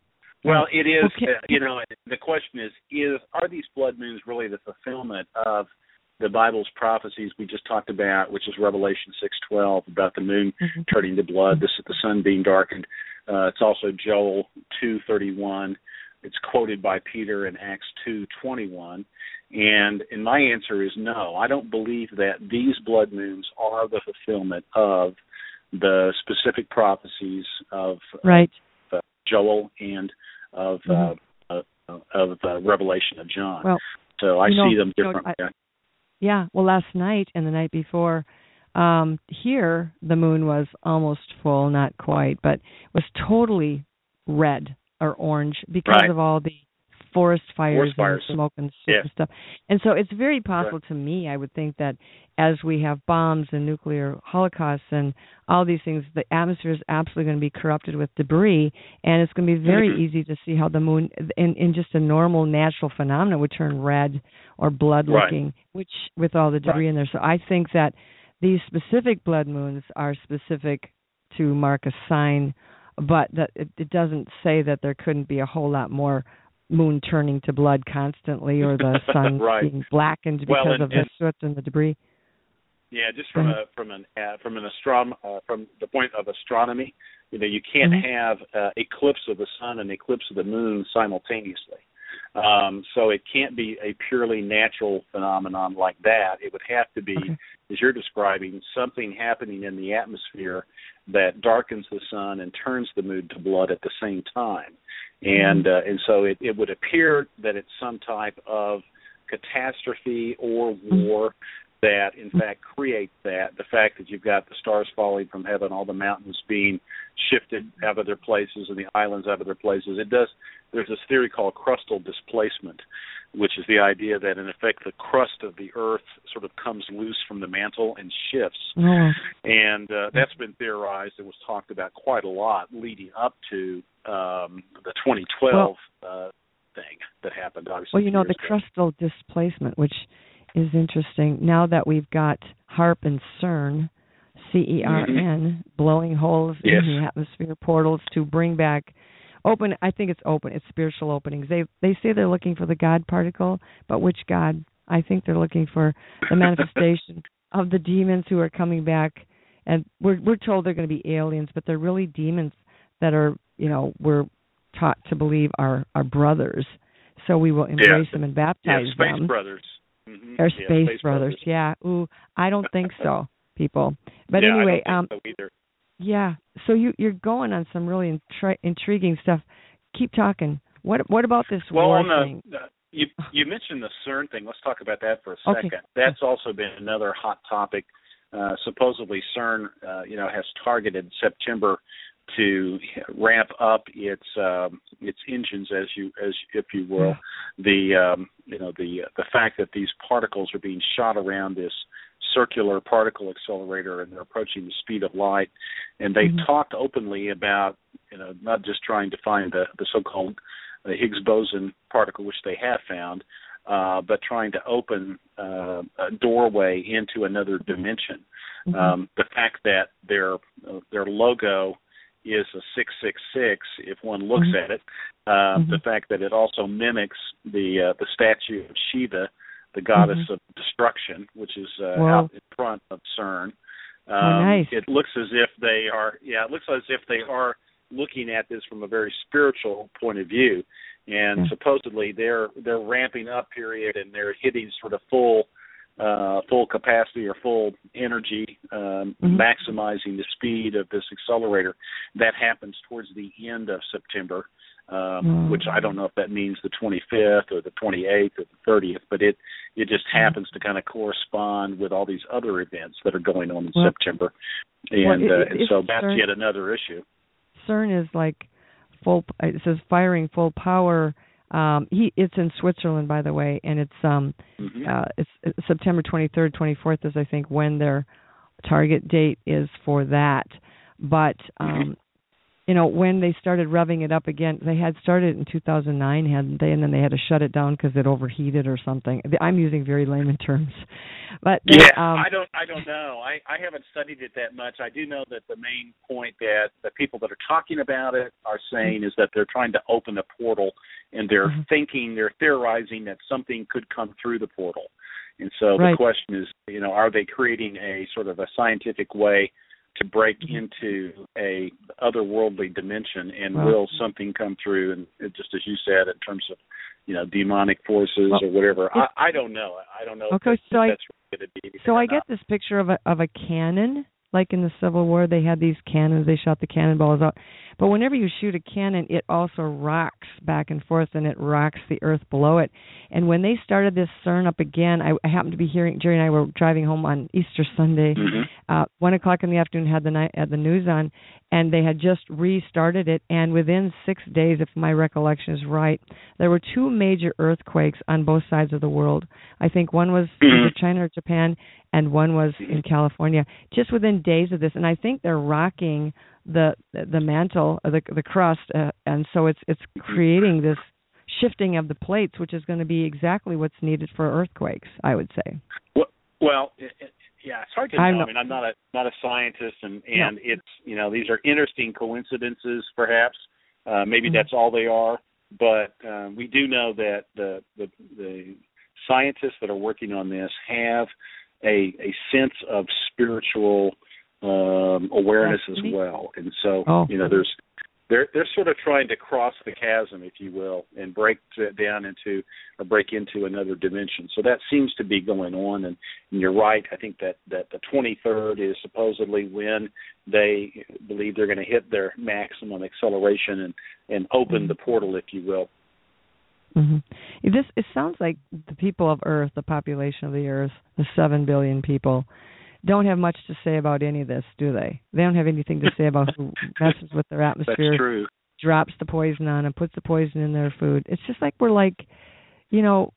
[SPEAKER 2] Well, it is.
[SPEAKER 1] Okay.
[SPEAKER 2] Uh, you know, the question is: is are these blood moons really the fulfillment of the Bible's prophecies we just talked about, which is Revelation six twelve about the moon
[SPEAKER 1] Mhm.
[SPEAKER 2] turning to blood, the, the sun being darkened. Uh, it's also Joel 2:31. It's quoted by Peter in Acts 2:21. And and my answer is no. I don't believe that these blood moons are the fulfillment of the specific prophecies of
[SPEAKER 1] right.
[SPEAKER 2] uh, Joel and of mm-hmm. uh, uh, of the Revelation of John.
[SPEAKER 1] Well,
[SPEAKER 2] so I
[SPEAKER 1] know,
[SPEAKER 2] see them different.
[SPEAKER 1] You know, I, yeah. Well, last night and the night before, um, here the moon was almost full, not quite, but was totally red or orange because
[SPEAKER 2] right.
[SPEAKER 1] of all the forest fires,
[SPEAKER 2] forest fires.
[SPEAKER 1] and smoke and
[SPEAKER 2] yeah.
[SPEAKER 1] stuff. And so it's very possible
[SPEAKER 2] right.
[SPEAKER 1] to me, I would think that as we have bombs and nuclear holocausts and all these things, the atmosphere is absolutely going to be corrupted with debris, and it's going to be very
[SPEAKER 2] mm-hmm.
[SPEAKER 1] easy to see how the moon, in, in just a normal natural phenomenon, would turn red or blood-looking,
[SPEAKER 2] right.
[SPEAKER 1] which with all the debris
[SPEAKER 2] right.
[SPEAKER 1] in there. So I think that these specific blood moons are specific to mark a sign, but that it, it doesn't say that there couldn't be a whole lot more moon turning to blood constantly or the sun
[SPEAKER 2] right.
[SPEAKER 1] being blackened because
[SPEAKER 2] well, and,
[SPEAKER 1] of the
[SPEAKER 2] and,
[SPEAKER 1] soot and the debris.
[SPEAKER 2] Yeah, just from a from an uh, from an astrom uh, from the point of astronomy, you know, you can't
[SPEAKER 1] mm-hmm.
[SPEAKER 2] have uh, eclipse of the sun and eclipse of the moon simultaneously. Um, so it can't be a purely natural phenomenon like that. It would have to be,
[SPEAKER 1] okay.
[SPEAKER 2] as you're describing, something happening in the atmosphere that darkens the sun and turns the moon to blood at the same time. And uh, and so it, it would appear that it's some type of catastrophe or war that in fact creates that the fact that you've got the stars falling from heaven all the mountains being shifted out of their places and the islands out of their places it does there's this theory called crustal displacement which is the idea that in effect the crust of the earth sort of comes loose from the mantle and shifts
[SPEAKER 1] oh.
[SPEAKER 2] and uh, that's been theorized and was talked about quite a lot leading up to um, the 2012
[SPEAKER 1] well,
[SPEAKER 2] uh, thing that happened obviously
[SPEAKER 1] well you know the
[SPEAKER 2] ago.
[SPEAKER 1] crustal displacement which is interesting. Now that we've got HAARP and CERN, C E R N,
[SPEAKER 2] mm-hmm.
[SPEAKER 1] blowing holes
[SPEAKER 2] yes.
[SPEAKER 1] in the atmosphere portals to bring back open. I think it's open. It's spiritual openings. They they say they're looking for the God particle, but which God? I think they're looking for the manifestation of the demons who are coming back. And we're we're told they're going to be aliens, but they're really demons that are you know we're taught to believe are are brothers. So we will embrace
[SPEAKER 2] yeah.
[SPEAKER 1] them and baptize
[SPEAKER 2] yeah, space
[SPEAKER 1] them.
[SPEAKER 2] brothers. Mm-hmm.
[SPEAKER 1] They're
[SPEAKER 2] yeah,
[SPEAKER 1] space,
[SPEAKER 2] space
[SPEAKER 1] brothers.
[SPEAKER 2] brothers.
[SPEAKER 1] Yeah. Ooh, I don't think so, people. But
[SPEAKER 2] yeah,
[SPEAKER 1] anyway,
[SPEAKER 2] I don't
[SPEAKER 1] um
[SPEAKER 2] so either.
[SPEAKER 1] Yeah. So you you're going on some really intri- intriguing stuff. Keep talking. What what about this
[SPEAKER 2] well,
[SPEAKER 1] war
[SPEAKER 2] on the,
[SPEAKER 1] thing?
[SPEAKER 2] Uh, you you mentioned the CERN thing. Let's talk about that for a
[SPEAKER 1] Okay.
[SPEAKER 2] second. That's also been another hot topic. Uh, supposedly, CERN, uh, you know, has targeted September to ramp up its um, its engines, as you as if you will. The um, you know the the fact that these particles are being shot around this circular particle accelerator and they're approaching the speed of light, and they've
[SPEAKER 1] Mhm.
[SPEAKER 2] talked openly about you know not just trying to find the the so-called the Higgs boson particle, which they have found, uh, but trying to open uh, a doorway into another dimension.
[SPEAKER 1] Mhm.
[SPEAKER 2] Um, the fact that their uh, their logo is a six six six, if one looks
[SPEAKER 1] Mhm.
[SPEAKER 2] at it, uh, the fact that it also mimics the uh, the statue of Shiva, the goddess
[SPEAKER 1] Mhm.
[SPEAKER 2] of destruction, which is uh,
[SPEAKER 1] Wow.
[SPEAKER 2] out in front of CERN. Um,
[SPEAKER 1] Oh, nice.
[SPEAKER 2] It looks as if they are, yeah, it looks as if they are looking at this from a very spiritual point of view, and
[SPEAKER 1] Yeah.
[SPEAKER 2] supposedly they're they're ramping up period and they're hitting sort of full uh, full capacity or full energy, um,
[SPEAKER 1] Mhm.
[SPEAKER 2] maximizing the speed of this accelerator. That happens towards the end of September, um,
[SPEAKER 1] Mm.
[SPEAKER 2] which I don't know if that means the 25th or the 28th or the 30th, but it it just
[SPEAKER 1] Mm-hmm.
[SPEAKER 2] happens to kind of correspond with all these other events that are going on in
[SPEAKER 1] Well-
[SPEAKER 2] September, and
[SPEAKER 1] well, it-
[SPEAKER 2] uh, and so that's
[SPEAKER 1] CERN-
[SPEAKER 2] yet another issue.
[SPEAKER 1] CERN is like full. It says firing full power. Um, he it's in Switzerland, by the way, and it's um
[SPEAKER 2] hmm
[SPEAKER 1] uh, it's, it's September 23rd, 24th is I think when their target date is for that. But um, you know, when they started revving it up again, they had started in 2009, hadn't they? And then they had to shut it down because it overheated or something. I'm using very layman terms, but
[SPEAKER 2] Yeah,
[SPEAKER 1] um,
[SPEAKER 2] I don't I don't know. I I haven't studied it that much. I do know that the main point that the people that are talking about it are saying is that they're trying to open a portal and they're
[SPEAKER 1] Mhm.
[SPEAKER 2] thinking, they're theorizing that something could come through the portal. And so
[SPEAKER 1] Right.
[SPEAKER 2] the question is, you know, are they creating a sort of a scientific way to break mm-hmm. into a otherworldly dimension, and
[SPEAKER 1] Wow.
[SPEAKER 2] will something come through? And it, just as you said, in terms of you know demonic forces
[SPEAKER 1] Well,
[SPEAKER 2] or whatever, I, I don't know. I don't know.
[SPEAKER 1] Okay,
[SPEAKER 2] if
[SPEAKER 1] so I-
[SPEAKER 2] that's going to be.
[SPEAKER 1] So I
[SPEAKER 2] not.
[SPEAKER 1] get this picture of a of a cannon, like in the Civil War, they had these cannons. They shot the cannonballs out. But whenever you shoot a cannon, it also rocks back and forth, and it rocks the earth below it. And when they started this CERN up again, I, I happened to be hearing Jerry and I were driving home on Easter Sunday.
[SPEAKER 2] Mhm.
[SPEAKER 1] Uh, one o'clock in the afternoon, had the night had the news on, and they had just restarted it. And within six days, if my recollection is right, there were two major earthquakes on both sides of the world. I think one was either China or Japan, and one was in California. Just within days of this, and I think they're rocking the the mantle, uh, the the crust, uh, and so it's it's creating this shifting of the plates, which is going to be exactly what's needed for earthquakes. I would say.
[SPEAKER 2] Well, well, it, it, yeah, it's hard to know. I mean, I'm not a not a scientist, and and it's you know these are interesting coincidences, perhaps. Uh, maybe
[SPEAKER 1] Mhm.
[SPEAKER 2] that's all they are, but um, we do know that the, the the scientists that are working on this have a a sense of spiritual um, awareness as well, and so
[SPEAKER 1] Oh.
[SPEAKER 2] you know there's they're they're sort of trying to cross the chasm, if you will, and break it down into or break into another dimension. So that seems to be going on, and, and you're right. I think that that the 23rd is supposedly when they believe they're going to hit their maximum acceleration and and open the portal, if you will.
[SPEAKER 1] Hmm This it sounds like the people of Earth, the population of the Earth, the seven billion people, don't have much to say about any of this, do they? They don't have anything to say about who messes with their
[SPEAKER 2] That's
[SPEAKER 1] atmosphere,
[SPEAKER 2] true.
[SPEAKER 1] drops the poison on them, puts the poison in their food. It's just like we're like, you know,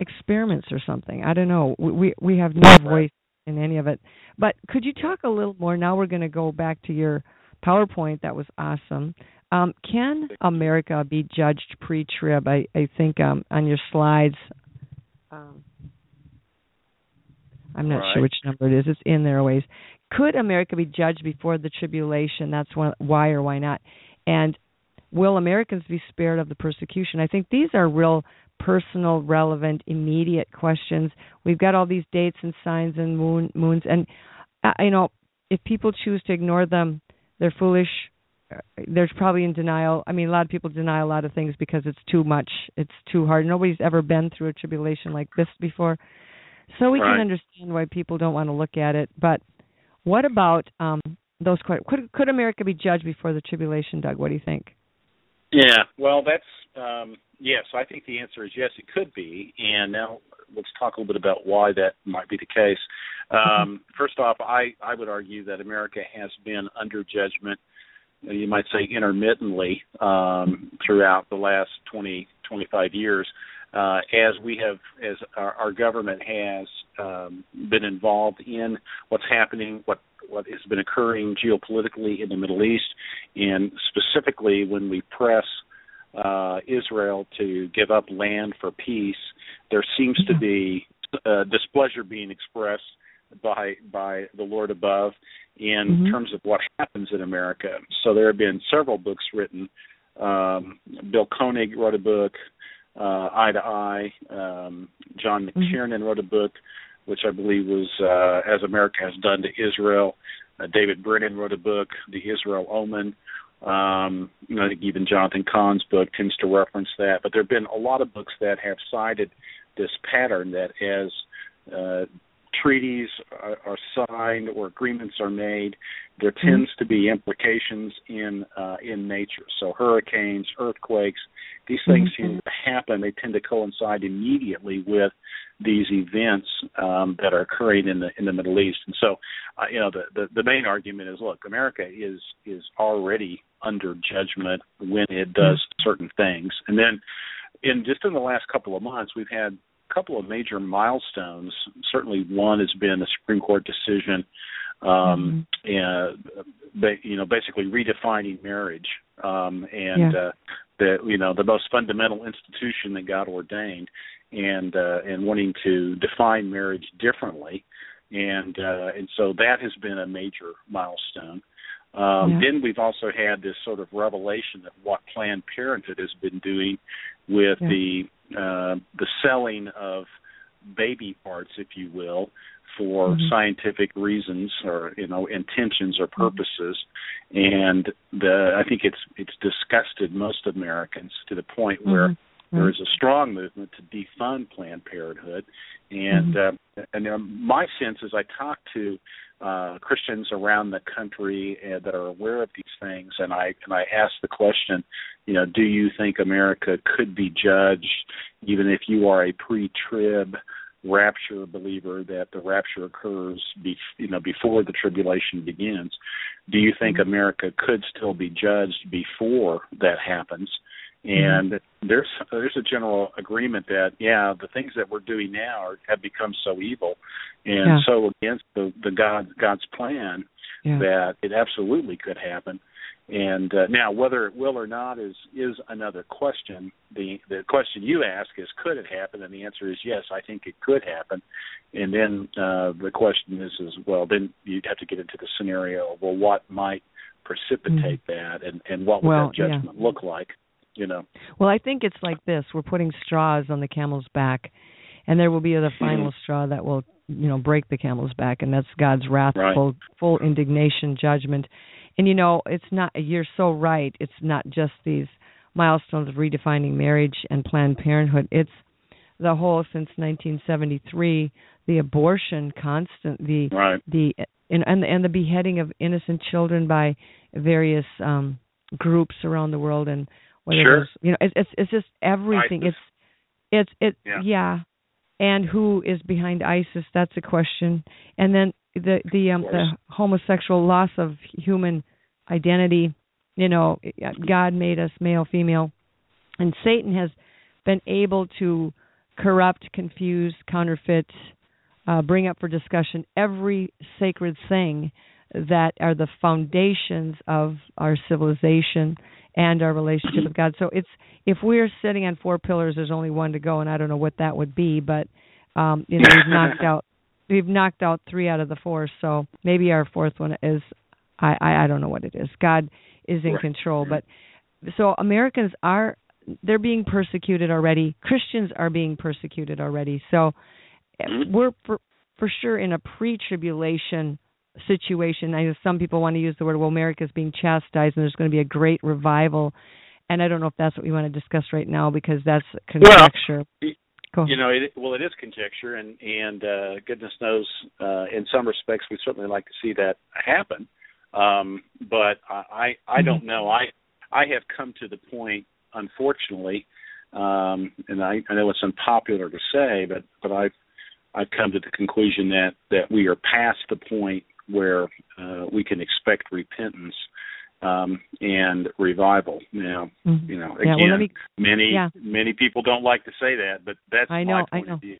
[SPEAKER 1] experiments or something. I don't know. We we, we have no voice in any of it. But could you talk a little more? Now we're going to go back to your PowerPoint. That was awesome. Um, can America be judged pre-trib? I, I think um, on your slides. Um, I'm not
[SPEAKER 2] Right.
[SPEAKER 1] sure which number it is. It's in there always. Could America be judged before the tribulation? That's one, why or why not. And will Americans be spared of the persecution? I think these are real personal, relevant, immediate questions. We've got all these dates and signs and moon moons, and uh, you know, if people choose to ignore them, they're foolish. There's probably in denial. I mean, a lot of people deny a lot of things because it's too much. It's too hard. Nobody's ever been through a tribulation like this before, so we
[SPEAKER 2] Right.
[SPEAKER 1] can understand why people don't want to look at it. But what about um those? que- Could could America be judged before the tribulation, Doug? What do you think?
[SPEAKER 2] Yeah, well, that's um, yes. I think the answer is yes. It could be, and now let's talk a little bit about why that might be the case. Um, first off, I I would argue that America has been under judgment. You might say intermittently um, throughout the last 20, 25 years, uh, as we have, as our, our government has um, been involved in what's happening, what what has been occurring geopolitically in the Middle East, and specifically when we press uh, Israel to give up land for peace, there seems to be uh, displeasure being expressed by by the Lord above in
[SPEAKER 1] Mhm.
[SPEAKER 2] terms of what happens in America. So there have been several books written. Um, Bill Koenig wrote a book, uh, Eye to Eye. Um, John
[SPEAKER 1] Mhm.
[SPEAKER 2] Wrote a book, which I believe was uh, As America Has Done to Israel. Uh, David Brennan wrote a book, The Israel Omen. Um, you know, I think even Jonathan Cahn's book tends to reference that. But there have been a lot of books that have cited this pattern that as uh, treaties are, are signed or agreements are made, there tends to be implications in uh, in nature. So hurricanes, earthquakes, these things
[SPEAKER 1] Mhm.
[SPEAKER 2] seem to happen. They tend to coincide immediately with these events um, that are occurring in the in the Middle East. And so, uh, you know, the, the the main argument is, look, America is is already under judgment when it does certain things, and then in just in the last couple of months, we've had couple of major milestones. Certainly, one has been the Supreme Court decision, um, and ba- you know, basically redefining marriage, um, and
[SPEAKER 1] Yeah.
[SPEAKER 2] uh, the you know the most fundamental institution that God ordained, and uh, and wanting to define marriage differently, and uh, and so that has been a major milestone. Um,
[SPEAKER 1] Yeah.
[SPEAKER 2] Then we've also had this sort of revelation of what Planned Parenthood has been doing with
[SPEAKER 1] Yeah.
[SPEAKER 2] the uh, the selling of baby parts, if you will, for
[SPEAKER 1] Mhm.
[SPEAKER 2] scientific reasons or you know intentions or purposes, and the I think it's it's disgusted most Americans to the point where
[SPEAKER 1] Mhm.
[SPEAKER 2] There is a strong movement to defund Planned Parenthood, and uh, and um, my sense is I talk to uh, Christians around the country uh, that are aware of these things, and I and I ask the question, you know, do you think America could be judged, even if you are a pre-trib rapture believer that the rapture occurs be, you know before the tribulation begins? Do you think america could still be judged before that happens and there's there's a general agreement that yeah the things that we're doing now are, have become so evil and
[SPEAKER 1] Yeah.
[SPEAKER 2] so against the the god god's plan
[SPEAKER 1] Yeah.
[SPEAKER 2] that it absolutely could happen. And uh, now whether it will or not is is another question. The the question you ask is could it happen? And the answer is yes i think it could happen. And then uh the question is is well then you'd have to get into the scenario well what might precipitate that and and what would
[SPEAKER 1] Well,
[SPEAKER 2] that judgment look like you know
[SPEAKER 1] Well, I think it's like this: we're putting straws on the camel's back, and there will be the final straw that will, you know, break the camel's back, and that's God's wrath,
[SPEAKER 2] Right.
[SPEAKER 1] full, full indignation, judgment. And you know, it's not. You're so right. It's not just these milestones of redefining marriage and Planned Parenthood. It's the whole since 1973, the abortion, constant, the
[SPEAKER 2] right
[SPEAKER 1] the and and, and the beheading of innocent children by various um groups around the world and whether
[SPEAKER 2] Sure.
[SPEAKER 1] those- you know it's it's it's just everything.
[SPEAKER 2] ISIS.
[SPEAKER 1] it's it's it
[SPEAKER 2] Yeah.
[SPEAKER 1] yeah. And who is behind ISIS? That's a question. And then the the um the homosexual loss of human identity you know God made us male female. And Satan has been able to corrupt confuse counterfeit uh, bring up for discussion every sacred thing that are the foundations of our civilization and our relationship with God. So it's if we're sitting on four pillars, there's only one to go, and I don't know what that would be, but um, you know we've knocked out we've knocked out three out of the four. So maybe our fourth one is I I, I don't know what it is. God is in
[SPEAKER 2] Right.
[SPEAKER 1] control, but so Americans are they're being persecuted already. Christians are being persecuted already. So eh,
[SPEAKER 2] Mhm.
[SPEAKER 1] we're for, for sure in a pre-tribulation situation. I know some people want to use the word well America's being chastised and there's going to be a great revival. And I don't know if that's what we want to discuss right now because that's conjecture. Go.
[SPEAKER 2] you know it well it is conjecture and and uh goodness knows uh in some respects we certainly like to see that happen um but i i, I don't know i i have come to the point unfortunately um and i i know it's unpopular to say but but i've i've come to the conclusion that that we are past the point where uh we can expect repentance um and revival now
[SPEAKER 1] Mhm.
[SPEAKER 2] you know
[SPEAKER 1] Yeah,
[SPEAKER 2] again
[SPEAKER 1] well, me
[SPEAKER 2] many
[SPEAKER 1] Yeah.
[SPEAKER 2] many people don't like to say that but that's
[SPEAKER 1] I
[SPEAKER 2] my
[SPEAKER 1] know, I know.
[SPEAKER 2] of view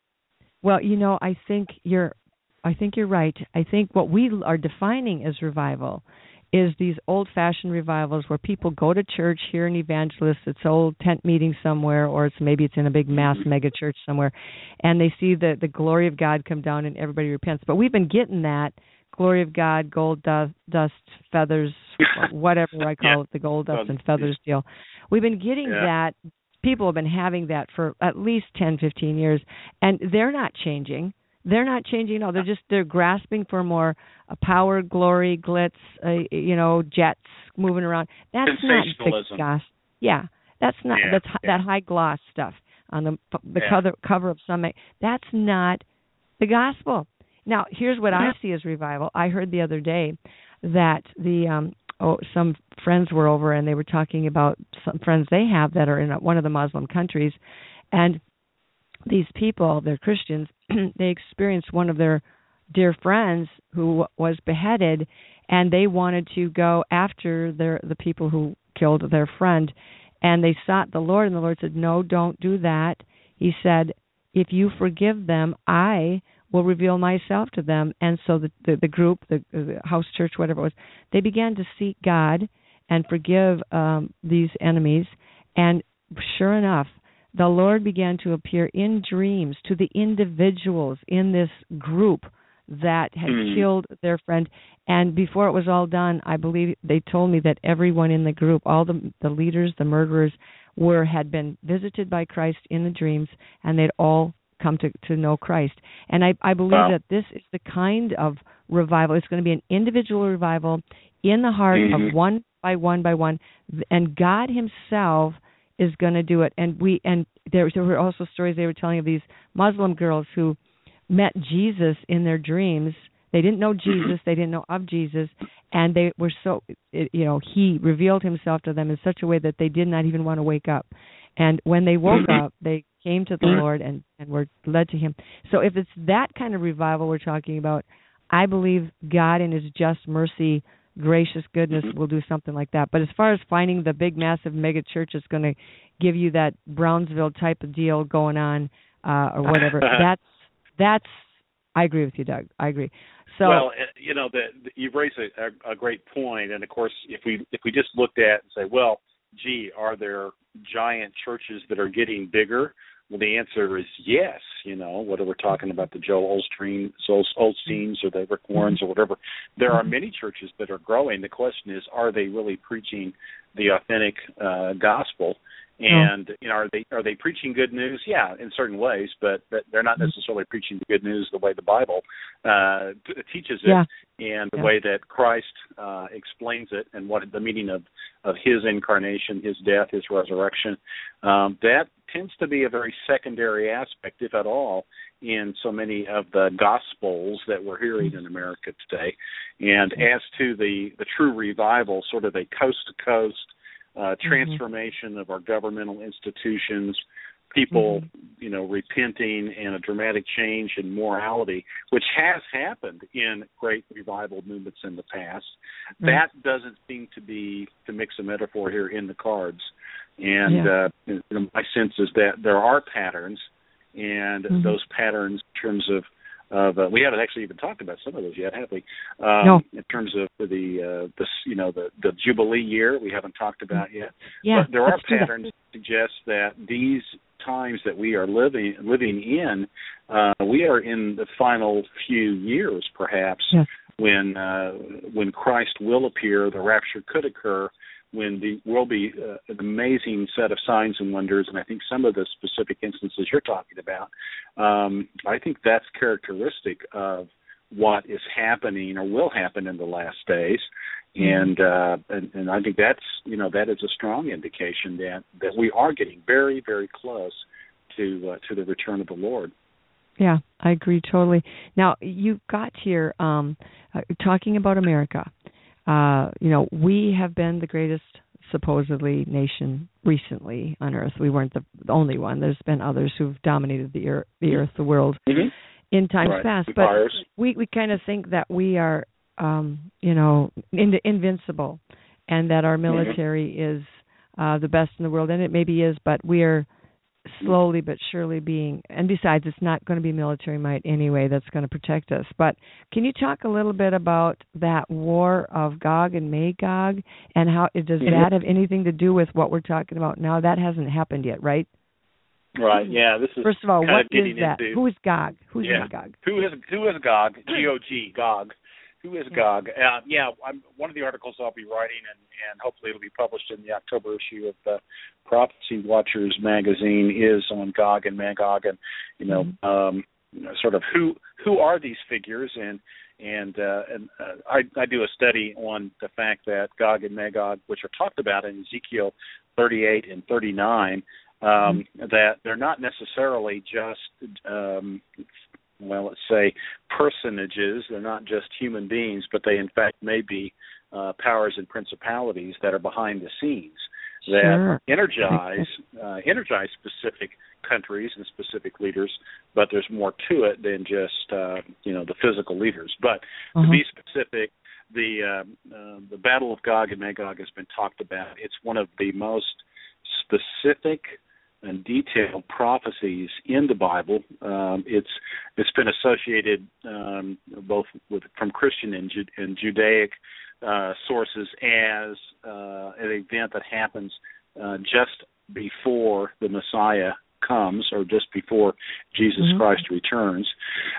[SPEAKER 1] Well, you know, I think you're I think you're right. I think what we are defining as revival is these old-fashioned revivals where people go to church, hear an evangelist, it's old tent meeting somewhere or it's maybe it's in a big mass
[SPEAKER 2] Mm-hmm.
[SPEAKER 1] mega church somewhere and they see the the glory of God come down and everybody repents. But we've been getting that glory of God, gold dust, dust feathers, whatever I call
[SPEAKER 2] Yeah.
[SPEAKER 1] it, the gold dust and feathers deal. We've been getting
[SPEAKER 2] Yeah.
[SPEAKER 1] that people have been having that for at least 10 15 years and they're not changing. They're not changing at all. They're just they're grasping for more uh, power glory glitz uh, you know jets moving around. That's not the gospel. Yeah. That's not
[SPEAKER 2] Yeah,
[SPEAKER 1] that's that high gloss stuff on the the cover cover of some that's not the gospel now here's what i see as revival. I heard the other day that the um oh some friends were over and they were talking about some friends they have that are in one of the muslim countries. And these people they're christians they experienced one of their dear friends who was beheaded and they wanted to go after their the people who killed their friend. And they sought the lord and the lord said no don't do that. He said if you forgive them i will reveal myself to them. And so the the, the group the, the house church whatever it was they began to seek god and forgive um these enemies. And sure enough the lord began to appear in dreams to the individuals in this group that had
[SPEAKER 2] Hmm.
[SPEAKER 1] killed their friend. And before it was all done i believe they told me that everyone in the group all the the leaders the murderers were had been visited by christ in the dreams and they'd all come to to know Christ. And I I believe
[SPEAKER 2] Wow.
[SPEAKER 1] that this is the kind of revival. It's going to be an individual revival in the heart
[SPEAKER 2] Mhm.
[SPEAKER 1] of one by one by one, and God Himself is going to do it. And we and there, there were also stories they were telling of these Muslim girls who met Jesus in their dreams. They didn't know Jesus, they didn't know of Jesus, and they were so you know He revealed Himself to them in such a way that they did not even want to wake up. And when they woke up, they came to the Lord and and were led to Him. So if it's that kind of revival we're talking about, I believe God in His just mercy, gracious goodness will do something like that. But as far as finding the big, massive mega church that's going to give you that Brownsville type of deal going on uh, or whatever, that's that's. I agree with you, Doug. I agree. So
[SPEAKER 2] well, uh, you know, the, you've raised a, a, a great point, and of course, if we if we just looked at and say, well, gee, are there giant churches that are getting bigger? Well, the answer is yes. You know, whether we're talking about the Joel Osteen, Joel Osteens or the Rick Warrens or whatever, there are many churches that are growing. The question is, are they really preaching the authentic uh, gospel? And you know, are they are they preaching good news? Yeah, in certain ways, but, but they're not necessarily preaching the good news the way the Bible uh, t- teaches it,
[SPEAKER 1] Yeah.
[SPEAKER 2] and the
[SPEAKER 1] Yeah.
[SPEAKER 2] way that Christ uh, explains it, and what the meaning of of His incarnation, His death, His resurrection. Um, that tends to be a very secondary aspect, if at all, in so many of the gospels that we're hearing in America today. And as to the the true revival, sort of a coast to coast uh, transformation of our governmental institutions, people, you know, repenting and a dramatic change in morality, which has happened in great revival movements in the past.
[SPEAKER 1] Right.
[SPEAKER 2] That doesn't seem to be, to mix a metaphor here, in the cards. And
[SPEAKER 1] Yeah.
[SPEAKER 2] uh, you know, my sense is that there are patterns, and
[SPEAKER 1] Mhm.
[SPEAKER 2] those patterns, in terms of of uh, we haven't actually even talked about some of those yet, have we? Um,
[SPEAKER 1] No.
[SPEAKER 2] In terms of the uh, the you know the the Jubilee year, we haven't talked about yet.
[SPEAKER 1] yeah,
[SPEAKER 2] but there are
[SPEAKER 1] let's do that.
[SPEAKER 2] patterns that suggest that these times that we are living living in, uh, we are in the final few years, perhaps,
[SPEAKER 1] Yes.
[SPEAKER 2] when uh, when Christ will appear, the rapture could occur, when the will be uh, an amazing set of signs and wonders, and I think some of the specific instances you're talking about, um, I think that's characteristic of what is happening or will happen in the last days, and uh, and, and I think that's you know that is a strong indication that that we are getting very very close to uh, to the return of the Lord.
[SPEAKER 1] Yeah, I agree totally. Now you got here um, uh, talking about America. Uh, you know, we have been the greatest supposedly nation recently on Earth. We weren't the only one. There's been others who've dominated the earth, the earth, the world
[SPEAKER 2] Mm-hmm.
[SPEAKER 1] in times
[SPEAKER 2] Right.
[SPEAKER 1] past. But we we kind of think that we are, um, you know, in, invincible, and that our military is uh, the best in the world, and it maybe is, but we are slowly but surely being and besides it's not going to be military might anyway that's going to protect us but can you talk a little bit about that war of gog and magog and how does that have anything to do with what we're talking about now that hasn't happened yet right
[SPEAKER 2] Right. Yeah. This is
[SPEAKER 1] first of all what
[SPEAKER 2] of
[SPEAKER 1] is that
[SPEAKER 2] into-
[SPEAKER 1] who is gog who's
[SPEAKER 2] Yeah.
[SPEAKER 1] magog
[SPEAKER 2] Who is who is Gog? G O G Gog. Who is Gog? Uh, yeah, I'm, one of the articles I'll be writing, and, and hopefully it'll be published in the October issue of the Prophecy Watchers magazine, is on Gog and Magog, and you know, um, you know, sort of who who are these figures, and and uh, and uh, I, I do a study on the fact that Gog and Magog, which are talked about in Ezekiel 38 and 39, um, that they're not necessarily just um, well, let's say personages. They're not just human beings, but they in fact may be uh, powers and principalities that are behind the scenes that
[SPEAKER 1] Sure.
[SPEAKER 2] energize uh, energize specific countries and specific leaders. But there's more to it than just uh, you know the physical leaders. But to be specific, the um, uh, the Battle of Gog and Magog has been talked about. It's one of the most specific and detailed prophecies in the Bible. Um, it's it's been associated um, both with from Christian and, Ju- and Judaic uh, sources as uh, an event that happens uh, just before the Messiah comes, or just before Jesus
[SPEAKER 1] Mhm.
[SPEAKER 2] Christ returns,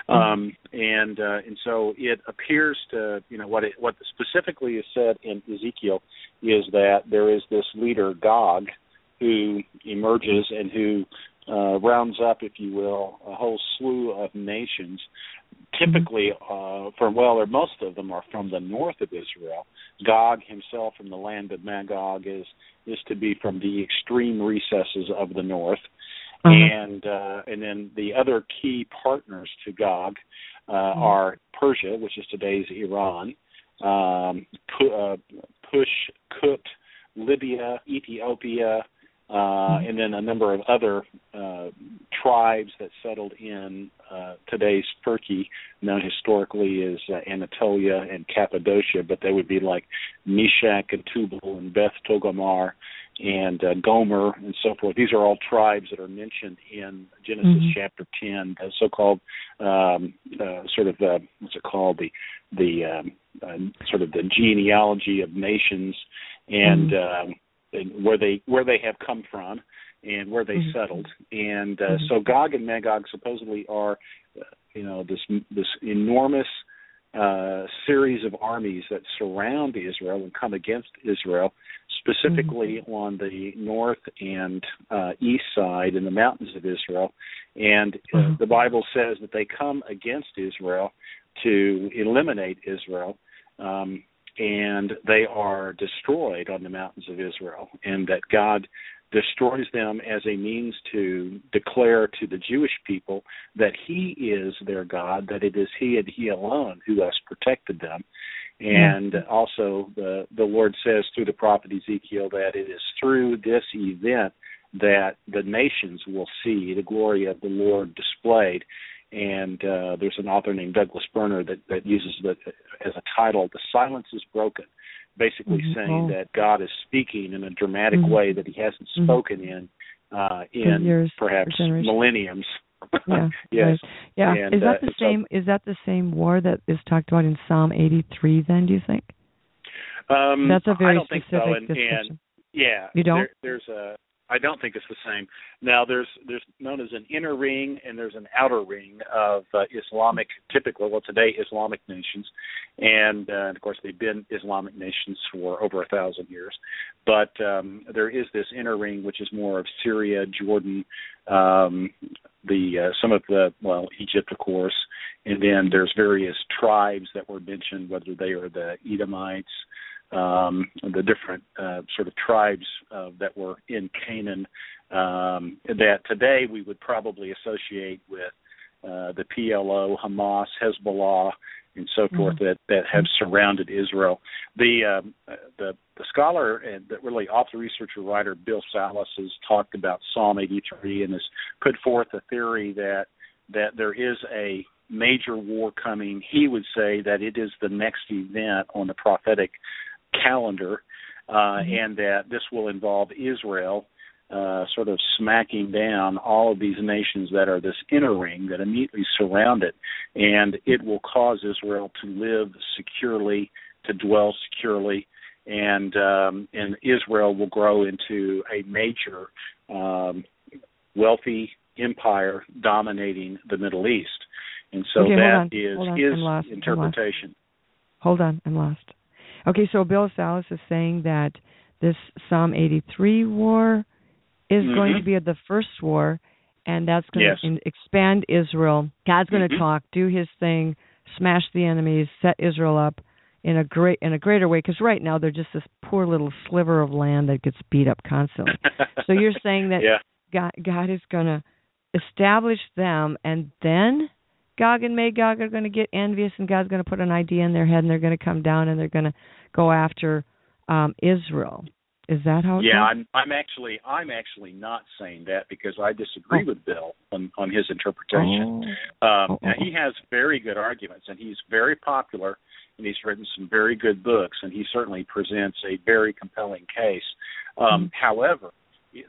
[SPEAKER 2] um, and uh, and so it appears to you know what it, what specifically is said in Ezekiel is that there is this leader Gog who emerges and who uh, rounds up, if you will, a whole slew of nations. Typically, uh, from well, or most of them are from the north of Israel. Gog himself from the land of Magog is is to be from the extreme recesses of the north,
[SPEAKER 1] Uh-huh.
[SPEAKER 2] and uh, and then the other key partners to Gog uh, are Persia, which is today's Iran, um, Pu- uh, Push, Kut, Libya, Ethiopia, uh, and then a number of other uh, tribes that settled in uh, today's Turkey, known historically as uh, Anatolia and Cappadocia, but they would be like Meshech and Tubal and Beth Togarmah and uh, Gomer and so forth. These are all tribes that are mentioned in Genesis
[SPEAKER 1] Mhm.
[SPEAKER 2] chapter 10, the so-called um, uh, sort of uh, what's it called the the um, uh, sort of the genealogy of nations and, um, and where they where they have come from and where they
[SPEAKER 1] Mhm.
[SPEAKER 2] settled. And uh,
[SPEAKER 1] Mhm.
[SPEAKER 2] so Gog and Magog supposedly are, uh, you know, this this enormous uh, series of armies that surround Israel and come against Israel, specifically on the north and uh, east side in the mountains of Israel. And uh,
[SPEAKER 1] Mhm.
[SPEAKER 2] the Bible says that they come against Israel to eliminate Israel. Um, and they are destroyed on the mountains of Israel, and that God destroys them as a means to declare to the Jewish people that He is their God, that it is He and He alone who has protected them. And mm-hmm. also, the the Lord says through the prophet Ezekiel that it is through this event that the nations will see the glory of the Lord displayed. And uh, there's an author named Douglas Berner that, that uses the as a title, "The Silence is Broken," basically
[SPEAKER 1] Mhm.
[SPEAKER 2] saying
[SPEAKER 1] Oh.
[SPEAKER 2] that God is speaking in a dramatic
[SPEAKER 1] Mhm.
[SPEAKER 2] way that He hasn't
[SPEAKER 1] Mhm.
[SPEAKER 2] spoken in uh, in
[SPEAKER 1] years,
[SPEAKER 2] perhaps millenniums.
[SPEAKER 1] Yeah.
[SPEAKER 2] yes.
[SPEAKER 1] Right. Yeah.
[SPEAKER 2] And,
[SPEAKER 1] is that
[SPEAKER 2] uh,
[SPEAKER 1] the
[SPEAKER 2] so-
[SPEAKER 1] same? Is that the same war that is talked about in Psalm 83? Then do you think
[SPEAKER 2] Um,
[SPEAKER 1] that's a very
[SPEAKER 2] I don't think
[SPEAKER 1] specific
[SPEAKER 2] so. And, and yeah,
[SPEAKER 1] You don't?
[SPEAKER 2] There, there's a. I don't think it's the same. Now there's there's known as an inner ring and there's an outer ring of uh, Islamic, typically well today Islamic nations, and, uh, and of course they've been Islamic nations for over a thousand years. But um, there is this inner ring which is more of Syria, Jordan, um, the uh, some of the well Egypt of course, and then there's various tribes that were mentioned, whether they are the Edomites um, the different uh, sort of tribes uh, that were in Canaan um, that today we would probably associate with uh, the PLO, Hamas, Hezbollah, and so forth that that have surrounded Israel. The um, the the scholar and the really author, researcher, writer Bill Salus has talked about Psalm 83 and has put forth a theory that that there is a major war coming. He would say that it is the next event on the prophetic calendar, uh,
[SPEAKER 1] Mm-hmm.
[SPEAKER 2] and that this will involve Israel uh, sort of smacking down all of these nations that are this inner ring that immediately surround it, and it will cause Israel to live securely, to dwell securely, and um, and Israel will grow into a major, um, wealthy empire dominating the Middle East, and so
[SPEAKER 1] Okay,
[SPEAKER 2] that
[SPEAKER 1] on,
[SPEAKER 2] is
[SPEAKER 1] hold on,
[SPEAKER 2] his
[SPEAKER 1] I'm lost, I'm lost.
[SPEAKER 2] interpretation.
[SPEAKER 1] Hold on, I'm lost. Okay, so Bill Salus is saying that this Psalm 83 war is going to be the first war, and that's going
[SPEAKER 2] Yes.
[SPEAKER 1] to expand Israel. God's going to
[SPEAKER 2] Mhm.
[SPEAKER 1] talk, do His thing, smash the enemies, set Israel up in a great in a greater way. Because right now they're just this poor little sliver of land that gets beat up constantly. so you're saying that
[SPEAKER 2] yeah.
[SPEAKER 1] God, God is going to establish them, and then Gog and Magog are going to get envious, and God's going to put an idea in their head, and they're going to come down and they're going to go after um, Israel. Is that how? It
[SPEAKER 2] Yeah,
[SPEAKER 1] goes?
[SPEAKER 2] I'm I'm actually I'm actually not saying that because I disagree
[SPEAKER 1] Oh.
[SPEAKER 2] with Bill on on his interpretation.
[SPEAKER 1] Oh.
[SPEAKER 2] Um,
[SPEAKER 1] oh.
[SPEAKER 2] he has very good arguments, and he's very popular, and he's written some very good books, and he certainly presents a very compelling case. Um,
[SPEAKER 1] Mm-hmm.
[SPEAKER 2] However,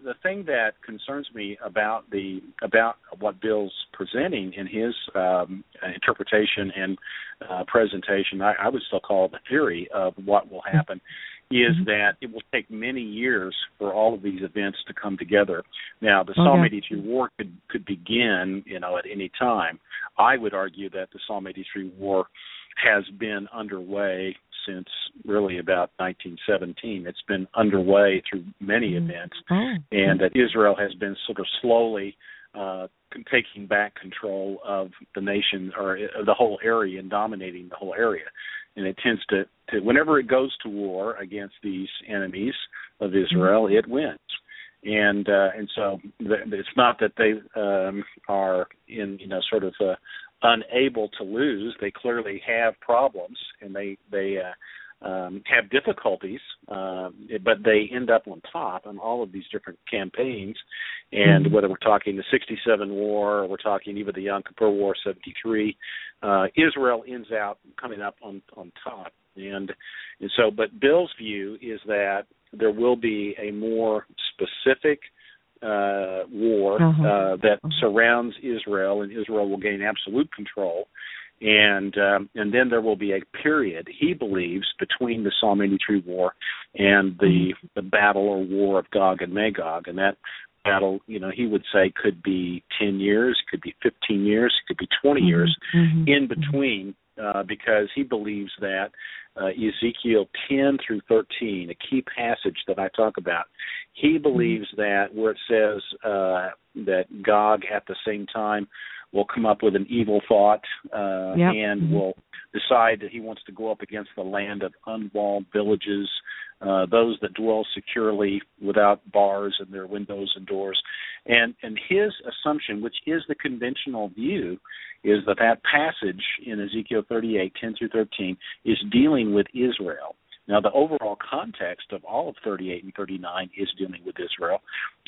[SPEAKER 2] the thing that concerns me about the about what Bill's presenting in his um, interpretation and uh, presentation, I, I would still call it the theory of what will happen, is
[SPEAKER 1] Mhm.
[SPEAKER 2] that it will take many years for all of these events to come together. Now, the Psalm
[SPEAKER 1] Okay.
[SPEAKER 2] 83 war could could begin, you know, at any time. I would argue that the Psalm 83 war has been underway since really about 1917. It's been underway through many
[SPEAKER 1] Mm.
[SPEAKER 2] events,
[SPEAKER 1] Oh.
[SPEAKER 2] and that Israel has been sort of slowly uh, taking back control of the nation or uh, the whole area and dominating the whole area. And it tends to, to whenever it goes to war against these enemies of Israel, it wins. And uh, and so th- it's not that they um, are in you know sort of uh, unable to lose. They clearly have problems, and they they uh, um, have difficulties, uh, but they end up on top on all of these different campaigns. And
[SPEAKER 1] Mhm.
[SPEAKER 2] whether we're talking the '67 war, or we're talking even the Yom Kippur War '73, uh, Israel ends out coming up on on top. And and so, but Bill's view is that there will be a more specific uh, war
[SPEAKER 1] Uh-huh.
[SPEAKER 2] uh, that
[SPEAKER 1] Uh-huh.
[SPEAKER 2] surrounds Israel, and Israel will gain absolute control. And um, and then there will be a period he believes between the Psalm 83 war and the the battle or war of Gog and Magog, and that battle, you know, he would say could be 10 years, could be 15 years, could be 20 years
[SPEAKER 1] Mhm.
[SPEAKER 2] in between uh, because he believes that uh, Ezekiel 10 through 13, a key passage that I talk about, he believes that where it says uh, that Gog at the same time will come up with an evil thought uh,
[SPEAKER 1] Yep.
[SPEAKER 2] and will decide that he wants to go up against the land of unwalled villages, uh, those that dwell securely without bars in their windows and doors. And and his assumption, which is the conventional view, is that that passage in Ezekiel 38, 10 through 13, is dealing with Israel. Now, the overall context of all of 38 and 39 is dealing with Israel,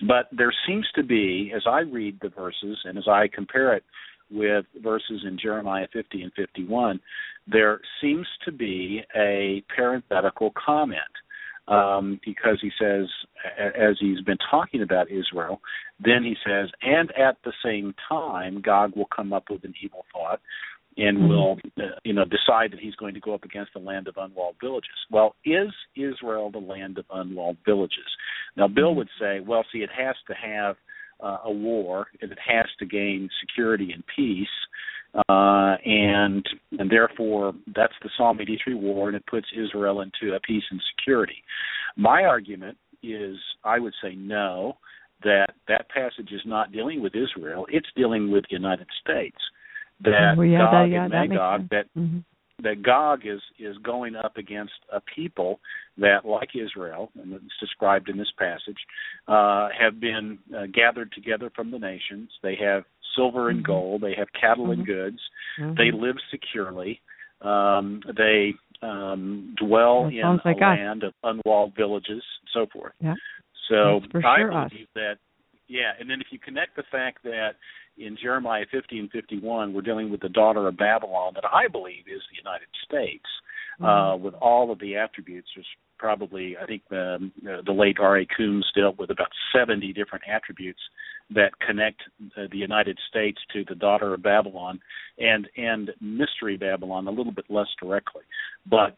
[SPEAKER 2] but there seems to be, as I read the verses and as I compare it with verses in Jeremiah 50 and 51, there seems to be a parenthetical comment um, because he says, as he's been talking about Israel, then he says, and at the same time, God will come up with an evil thought and
[SPEAKER 1] Mhm.
[SPEAKER 2] will, uh, you know, decide that he's going to go up against the land of unwalled villages. Well, is Israel the land of unwalled villages? Now, Bill would say, well, see, it has to have uh, a war, and it has to gain security and peace, uh, and and therefore that's the Psalm 83 war, and it puts Israel into a peace and security. My argument is, I would say no, that that passage is not dealing with Israel; it's dealing with the United States. That
[SPEAKER 1] Well, yeah,
[SPEAKER 2] Gog
[SPEAKER 1] that- yeah,
[SPEAKER 2] and
[SPEAKER 1] that
[SPEAKER 2] Magog,
[SPEAKER 1] sense.
[SPEAKER 2] that
[SPEAKER 1] Mhm.
[SPEAKER 2] that Gog is is going up against a people that, like Israel, and it's described in this passage, uh, have been uh, gathered together from the nations. They have silver and
[SPEAKER 1] Mhm.
[SPEAKER 2] gold. They have cattle
[SPEAKER 1] Mhm.
[SPEAKER 2] and goods.
[SPEAKER 1] Mhm.
[SPEAKER 2] They live securely. Um, they um, dwell
[SPEAKER 1] That
[SPEAKER 2] in
[SPEAKER 1] sounds
[SPEAKER 2] a
[SPEAKER 1] like us.
[SPEAKER 2] land of unwalled villages and so forth.
[SPEAKER 1] Yeah.
[SPEAKER 2] So I
[SPEAKER 1] sure us.
[SPEAKER 2] that, yeah. And then if you connect the fact that in Jeremiah 50 and 51, we're dealing with the daughter of Babylon, that I believe is the United States, uh,
[SPEAKER 1] Mm-hmm.
[SPEAKER 2] with all of the attributes. There's probably, I think, um, uh, the late R.A. Coombes dealt with about 70 different attributes that connect uh, the United States to the daughter of Babylon, and and mystery Babylon a little bit less directly, but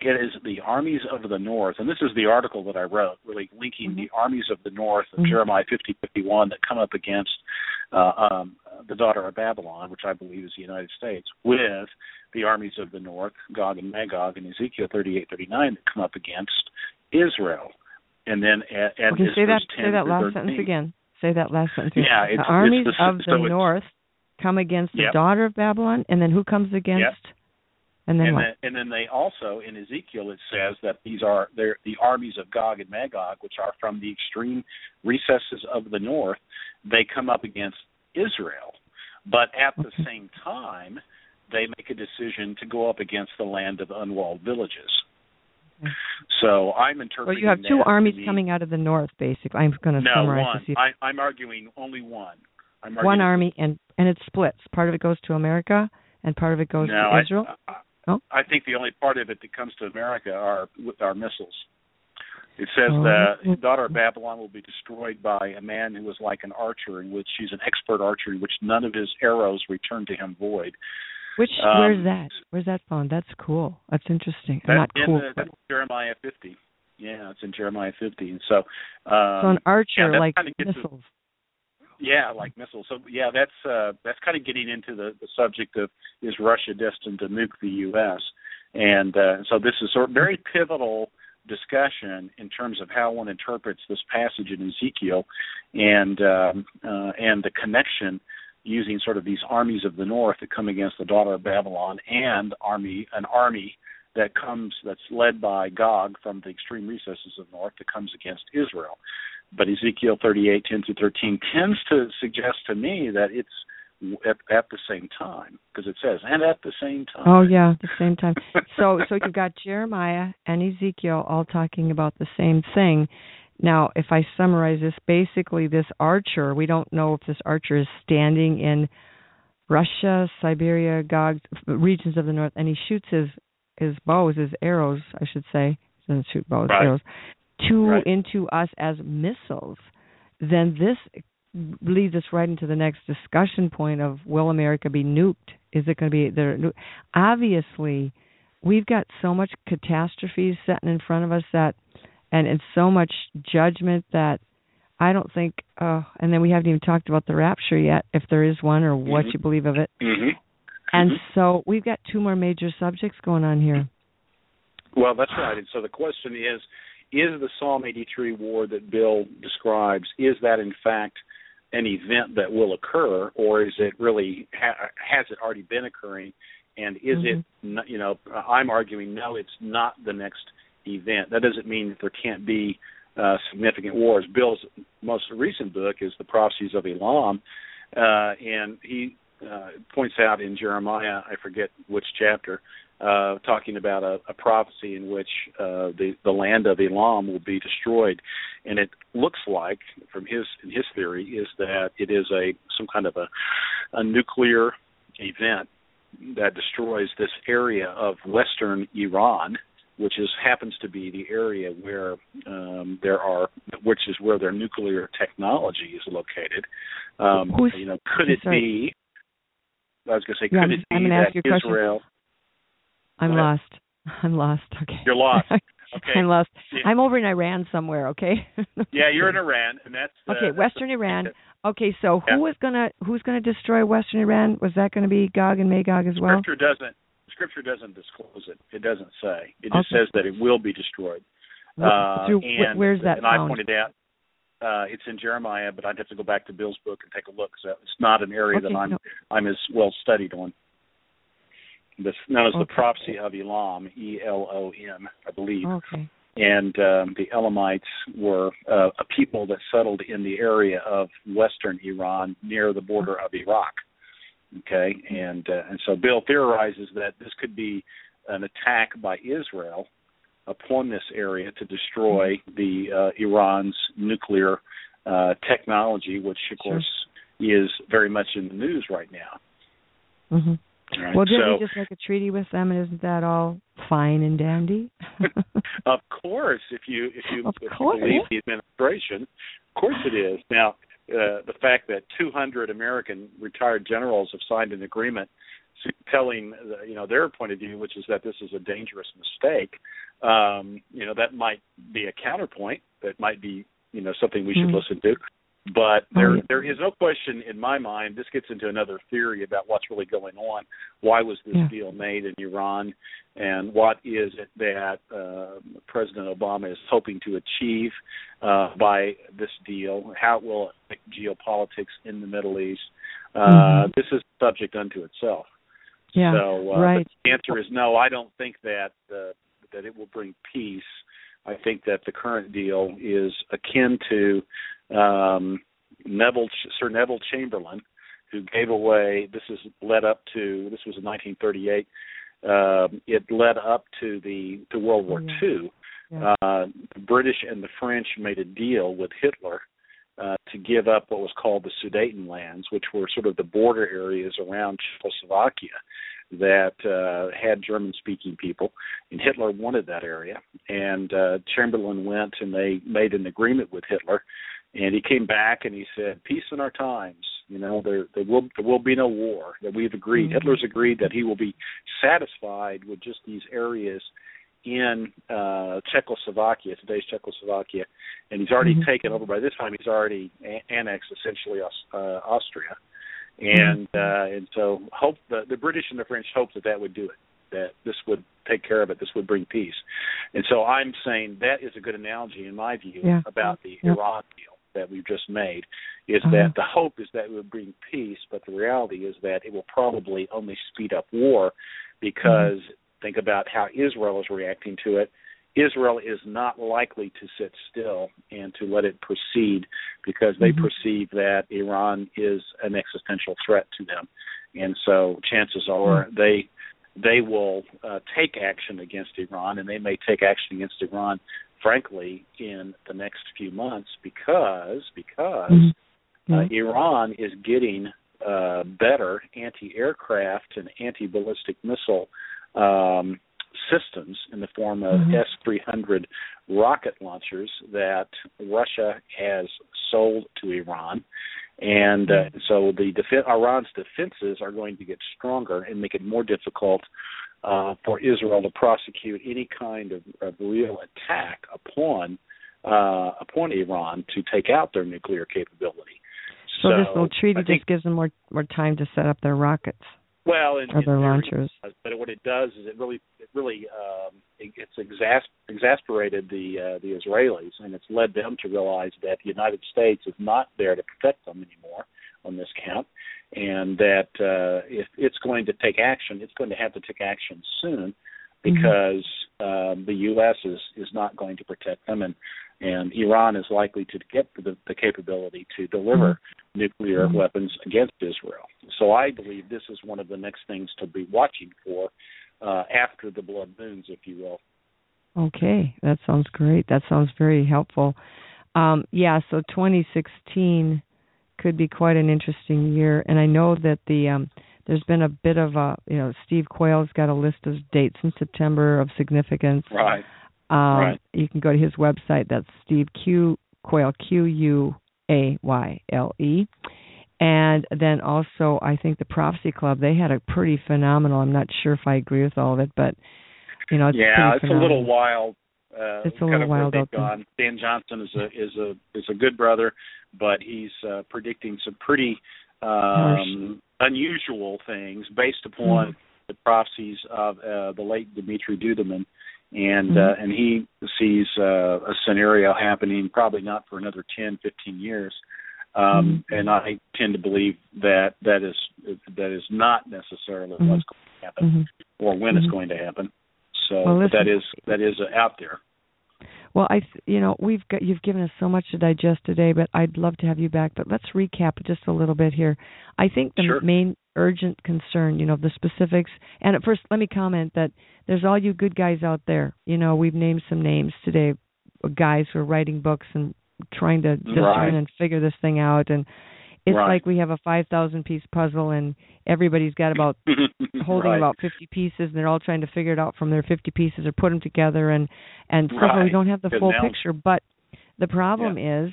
[SPEAKER 2] it is the armies of the north, and this is the article that I wrote, really linking the armies of the north of
[SPEAKER 1] Mhm.
[SPEAKER 2] Jeremiah 50, 51 that come up against uh, um, the daughter of Babylon, which I believe is the United States, with the armies of the north, Gog and Magog, and Ezekiel 38, 39 that come up against Israel. And then at, at
[SPEAKER 1] Okay, say that
[SPEAKER 2] verse 10
[SPEAKER 1] say that last
[SPEAKER 2] 13.
[SPEAKER 1] sentence again. Say that last sentence.
[SPEAKER 2] Yeah,
[SPEAKER 1] the armies
[SPEAKER 2] the-
[SPEAKER 1] of the
[SPEAKER 2] so
[SPEAKER 1] north come against the
[SPEAKER 2] Yep.
[SPEAKER 1] daughter of Babylon, and then who comes against? And then
[SPEAKER 2] and then, and then they also in Ezekiel it says that these are they're the armies of Gog and Magog, which are from the extreme recesses of the north. They come up against Israel, but at the
[SPEAKER 1] Okay.
[SPEAKER 2] same time, they make a decision to go up against the land of unwalled villages.
[SPEAKER 1] Okay.
[SPEAKER 2] So I'm interpreting.
[SPEAKER 1] Well, you have two armies
[SPEAKER 2] mean-
[SPEAKER 1] coming out of the north, basically. I'm going to
[SPEAKER 2] No,
[SPEAKER 1] summarize
[SPEAKER 2] one.
[SPEAKER 1] see.
[SPEAKER 2] I, I'm arguing only one. I'm
[SPEAKER 1] one army, and and it splits. Part of it goes to America, and part of it goes
[SPEAKER 2] no,
[SPEAKER 1] to Israel.
[SPEAKER 2] I, I,
[SPEAKER 1] Oh.
[SPEAKER 2] I think the only part of it that comes to America are with our missiles. It says
[SPEAKER 1] Oh.
[SPEAKER 2] the daughter of Babylon will be destroyed by a man who is like an archer, in which he's an expert archer, in which none of his arrows return to him void.
[SPEAKER 1] Which
[SPEAKER 2] um,
[SPEAKER 1] where's that? Where's that found? That's cool. That's interesting.
[SPEAKER 2] That's
[SPEAKER 1] Not
[SPEAKER 2] in
[SPEAKER 1] cool.
[SPEAKER 2] the,
[SPEAKER 1] but-
[SPEAKER 2] that's Jeremiah 50. Yeah, it's in Jeremiah 50, and so. Um,
[SPEAKER 1] so an archer
[SPEAKER 2] that
[SPEAKER 1] like
[SPEAKER 2] kinda gets us-
[SPEAKER 1] missiles.
[SPEAKER 2] Yeah, like missiles. So yeah, that's uh, that's kind of getting into the, the subject of is Russia destined to nuke the U.S. and uh, so this is sort of very pivotal discussion in terms of how one interprets this passage in Ezekiel, and um, uh, and the connection using sort of these armies of the north that come against the daughter of Babylon and army an army that comes that's led by Gog from the extreme recesses of the north that comes against Israel. But Ezekiel 38, 10 to 13 tends to suggest to me that it's at, at the same time because it says and at the same time.
[SPEAKER 1] Oh yeah, at the same time. so so you've got Jeremiah and Ezekiel all talking about the same thing. Now, if I summarize this, basically this archer, we don't know if this archer is standing in Russia, Siberia, Gog regions of the north, and he shoots his his bows, his arrows, I should say, he doesn't shoot bows,
[SPEAKER 2] right.
[SPEAKER 1] arrows, to
[SPEAKER 2] right.
[SPEAKER 1] into us as missiles. Then this leads us right into the next discussion point of will America be nuked? Is it going to be there? Obviously, we've got so much catastrophes sitting in front of us that, and and so much judgment that I don't think. Uh, and then we haven't even talked about the rapture yet, if there is one, or what
[SPEAKER 2] mm-hmm.
[SPEAKER 1] you believe of it.
[SPEAKER 2] Mm-hmm.
[SPEAKER 1] And
[SPEAKER 2] mm-hmm.
[SPEAKER 1] so we've got two more major subjects going on here.
[SPEAKER 2] Well, that's right. And so the question is: Is the Psalm 83 war that Bill describes is that in fact an event that will occur, or is it really ha- has it already been occurring? And is
[SPEAKER 1] mm-hmm.
[SPEAKER 2] it, you know, I'm arguing no, it's not the next event. That doesn't mean that there can't be uh, significant wars. Bill's most recent book is the Prophecies of Elam, uh, and he uh, points out in Jeremiah, I forget which chapter, uh, talking about a, a prophecy in which uh, the the land of Elam will be destroyed, and it looks like, from his in his theory, is that it is a some kind of a, a nuclear event that destroys this area of western Iran, which is happens to be the area where um, there are, which is where their nuclear technology is located. Um, you know, could it
[SPEAKER 1] sorry.
[SPEAKER 2] be? I was going to say,
[SPEAKER 1] Yeah,
[SPEAKER 2] could it
[SPEAKER 1] I'm
[SPEAKER 2] be
[SPEAKER 1] gonna ask
[SPEAKER 2] that
[SPEAKER 1] a question. I'm lost. I'm lost. Okay.
[SPEAKER 2] You're lost. Okay.
[SPEAKER 1] I'm lost. I'm over in Iran somewhere. Okay.
[SPEAKER 2] Yeah, you're in Iran, and that's uh,
[SPEAKER 1] Okay,
[SPEAKER 2] that's
[SPEAKER 1] Western
[SPEAKER 2] the-
[SPEAKER 1] Iran. Okay, so
[SPEAKER 2] Yeah.
[SPEAKER 1] who is gonna who's gonna destroy Western Iran? Was that going to be Gog and Magog as well?
[SPEAKER 2] Scripture doesn't. Scripture doesn't disclose it. It doesn't say. It just
[SPEAKER 1] Okay.
[SPEAKER 2] says that it will be destroyed.
[SPEAKER 1] Wh-
[SPEAKER 2] Uh,
[SPEAKER 1] through-
[SPEAKER 2] and,
[SPEAKER 1] where's that
[SPEAKER 2] And I pointed out uh, it's in Jeremiah, but I'd have to go back to Bill's book and take a look. So it's not an area
[SPEAKER 1] Okay,
[SPEAKER 2] that I'm
[SPEAKER 1] no.
[SPEAKER 2] I'm as well studied on. This known as the prophecy of Elam, E L O M, I believe.
[SPEAKER 1] Okay.
[SPEAKER 2] and um, the Elamites were uh, a people that settled in the area of western Iran near the border of Iraq. Okay, and uh, and so Bill theorizes that this could be an attack by Israel upon this area to destroy the uh, Iran's nuclear uh, technology, which of
[SPEAKER 1] Sure.
[SPEAKER 2] course is very much in the news right now.
[SPEAKER 1] hmm
[SPEAKER 2] Right?
[SPEAKER 1] Well, didn't
[SPEAKER 2] so,
[SPEAKER 1] we just make a treaty with them, and isn't that all fine and dandy?
[SPEAKER 2] of course, if you if you, if you believe the administration, of course it is. Now, uh, the fact that 200 American retired generals have signed an agreement telling uh, you know their point of view, which is that this is a dangerous mistake, um, you know that might be a counterpoint. That might be you know something we should
[SPEAKER 1] Mhm.
[SPEAKER 2] listen to. But there,
[SPEAKER 1] Oh, yeah.
[SPEAKER 2] there is no question in my mind. This gets into another theory about what's really going on. Why was this
[SPEAKER 1] Yeah.
[SPEAKER 2] deal made in Iran, and what is it that uh, President Obama is hoping to achieve uh, by this deal? How it will affect geopolitics in the Middle East? Uh,
[SPEAKER 1] Mhm.
[SPEAKER 2] This is a subject unto itself.
[SPEAKER 1] yeah.
[SPEAKER 2] So uh,
[SPEAKER 1] right.
[SPEAKER 2] the answer is no. I don't think that uh, that it will bring peace. I think that the current deal is akin to um, Neville, Sir Neville Chamberlain, who gave away. This is led up to. This was in 1938. Um, it led up to the to World War
[SPEAKER 1] Yeah.
[SPEAKER 2] II.
[SPEAKER 1] Yeah.
[SPEAKER 2] Uh, the British and the French made a deal with Hitler uh, to give up what was called the Sudeten lands, which were sort of the border areas around Czechoslovakia that uh, had German-speaking people, and Hitler wanted that area. And uh, Chamberlain went and they made an agreement with Hitler, and he came back and he said, "Peace in our times. You know, there there will there will be no war. That we've agreed.
[SPEAKER 1] Mhm.
[SPEAKER 2] Hitler's agreed that he will be satisfied with just these areas." In uh, Czechoslovakia, today's Czechoslovakia, and he's already
[SPEAKER 1] Mhm.
[SPEAKER 2] taken over. By this time, he's already a- annexed essentially uh, Austria, and uh, and so hope the, the British and the French hoped that that would do it. that this would take care of it. This would bring peace. And so I'm saying that is a good analogy in my view
[SPEAKER 1] Yeah.
[SPEAKER 2] about the
[SPEAKER 1] Yeah.
[SPEAKER 2] Iran deal that we've just made. Is
[SPEAKER 1] Uh-huh.
[SPEAKER 2] that the hope is that it would bring peace, but the reality is that it will probably only speed up war because think about how Israel is reacting to it. Israel is not likely to sit still and to let it proceed because they
[SPEAKER 1] Mhm.
[SPEAKER 2] perceive that Iran is an existential threat to them, and so chances are they they will uh, take action against Iran, and they may take action against Iran, frankly, in the next few months because because
[SPEAKER 1] Mhm.
[SPEAKER 2] uh, Iran is getting uh, better anti-aircraft and anti-ballistic missile um, systems in the form of
[SPEAKER 1] Mhm.
[SPEAKER 2] S-300 rocket launchers that Russia has sold to Iran, and uh, so the defen Iran's defenses are going to get stronger and make it more difficult uh, for Israel to prosecute any kind of, of real attack upon uh, upon Iran to take out their nuclear capability.
[SPEAKER 1] So, this little treaty
[SPEAKER 2] think-
[SPEAKER 1] just gives them more more time to set up their rockets
[SPEAKER 2] well, in,
[SPEAKER 1] or their launchers.
[SPEAKER 2] does, but what it does is it really, it really, um, it, it's exas- exasperated the uh, the Israelis, and it's led them to realize that the United States is not there to protect them anymore on this count, and that uh, if it's going to take action, it's going to have to take action soon, because um, the U.S. is is not going to protect them, and and Iran is likely to get the, the capability to deliver nuclear
[SPEAKER 1] Mhm.
[SPEAKER 2] weapons against Israel. So I believe this is one of the next things to be watching for uh, after the blood moons, if you will.
[SPEAKER 1] Okay, that sounds great. That sounds very helpful. Um, yeah, so 2016 could be quite an interesting year, and I know that the um, there's been a bit of a you know Steve Quayle's got a list of dates in September of significance.
[SPEAKER 2] Right.
[SPEAKER 1] Um,
[SPEAKER 2] Right.
[SPEAKER 1] You can go to his website. That's Steve Q Quayle Q U A Y L E. And then also, I think the Prophecy Club they had a pretty phenomenal. I'm not sure if I agree with all of it, but you know, it's
[SPEAKER 2] yeah, it's a little wild. Uh,
[SPEAKER 1] It's a
[SPEAKER 2] kind of where
[SPEAKER 1] wild
[SPEAKER 2] they've
[SPEAKER 1] there.
[SPEAKER 2] gone. Stan Johnson is a is a is a good brother, but he's uh, predicting some pretty um, unusual things based upon
[SPEAKER 1] Mhm.
[SPEAKER 2] the prophecies of uh, the late Dumitru Duduman, and
[SPEAKER 1] Mhm.
[SPEAKER 2] uh, and he sees uh, a scenario happening probably not for another 10, 15 years. Um,
[SPEAKER 1] Mhm.
[SPEAKER 2] And I tend to believe that that is that is not necessarily
[SPEAKER 1] Mhm.
[SPEAKER 2] what's going to happen
[SPEAKER 1] Mhm.
[SPEAKER 2] or when it's
[SPEAKER 1] Mhm.
[SPEAKER 2] going to happen. So
[SPEAKER 1] Well,
[SPEAKER 2] but that
[SPEAKER 1] listen-
[SPEAKER 2] is that is uh, out there.
[SPEAKER 1] Well, I, you know, we've got you've given us so much to digest today, but I'd love to have you back. But let's recap just a little bit here. I think the
[SPEAKER 2] Sure.
[SPEAKER 1] main urgent concern, you know, the specifics. And at first, let me comment that there's all you good guys out there. You know, we've named some names today, guys who are writing books and trying to discern
[SPEAKER 2] Right.
[SPEAKER 1] and figure this thing out. And it's
[SPEAKER 2] Right.
[SPEAKER 1] like we have a five thousand piece puzzle, and everybody's got about holding
[SPEAKER 2] Right.
[SPEAKER 1] about 50 pieces and they're all trying to figure it out from their 50 pieces or put them together and and so far we don't have the
[SPEAKER 2] Good
[SPEAKER 1] full
[SPEAKER 2] analogy.
[SPEAKER 1] picture but the problem is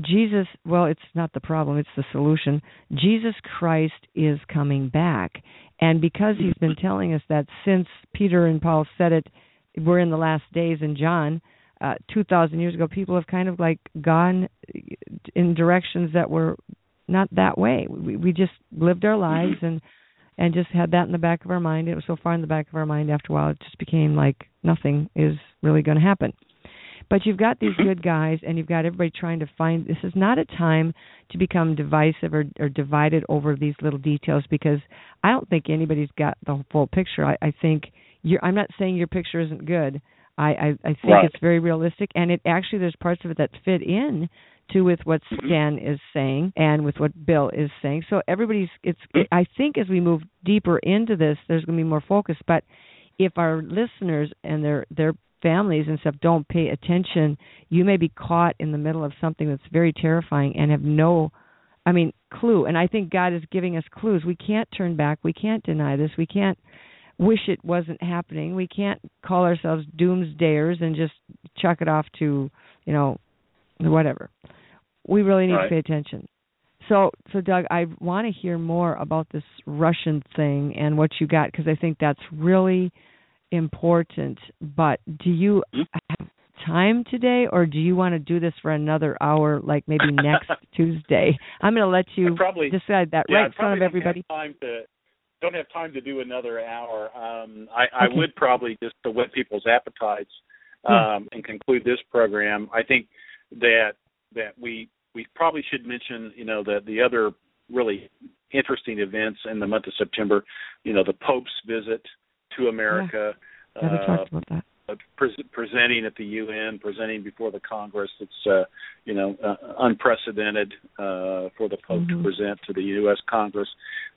[SPEAKER 1] Jesus well it's not the problem it's the solution Jesus Christ is coming back and because he's been telling us that since Peter and Paul said it we're in the last days in John uh 2000 years ago people have kind of like gone in directions that were not that way we we just lived our lives mm-hmm. and and just had that in the back of our mind. It was so far in the back of our mind after a while it just became like nothing is really going to happen. But you've got these mm-hmm. good guys and you've got everybody trying to find this is not a time to become divisive or, or divided over these little details because I don't think anybody's got the full picture. I, I think you're I'm not saying your picture isn't good. I, I, I think
[SPEAKER 2] Right.
[SPEAKER 1] it's very realistic and it actually there's parts of it that fit in to with what
[SPEAKER 2] Mm-hmm.
[SPEAKER 1] Stan is saying and with what Bill is saying. So everybody's it's I think as we move deeper into this there's going to be more focus, but if our listeners and their their families and stuff don't pay attention, you may be caught in the middle of something that's very terrifying and have no I mean clue. And I think God is giving us clues. We can't turn back. We can't deny this. We can't wish it wasn't happening. We can't call ourselves doomsdayers and just chuck it off to, you know, whatever. We really need
[SPEAKER 2] Right.
[SPEAKER 1] to pay attention. So, so Doug, I want to hear more about this Russian thing and what you got because I think that's really important. But do you
[SPEAKER 2] Mhm.
[SPEAKER 1] have time today, or do you want to do this for another hour, like maybe next Tuesday? I'm going to let you
[SPEAKER 2] I probably
[SPEAKER 1] decide that
[SPEAKER 2] yeah,
[SPEAKER 1] right in front of everybody.
[SPEAKER 2] Have time to don't have time to do another hour. Um, I, I okay. would probably just to whet people's appetites um, yeah. and conclude this program. I think that that we we probably should mention, you know, that the other really interesting events in the month of September, you know, the Pope's visit to America.
[SPEAKER 1] Yeah. Never uh, talked about that.
[SPEAKER 2] Uh, pre- presenting at the UN, presenting before the Congress. It's uh, you know uh, unprecedented uh, for the Pope mm-hmm. to present to the U.S. Congress.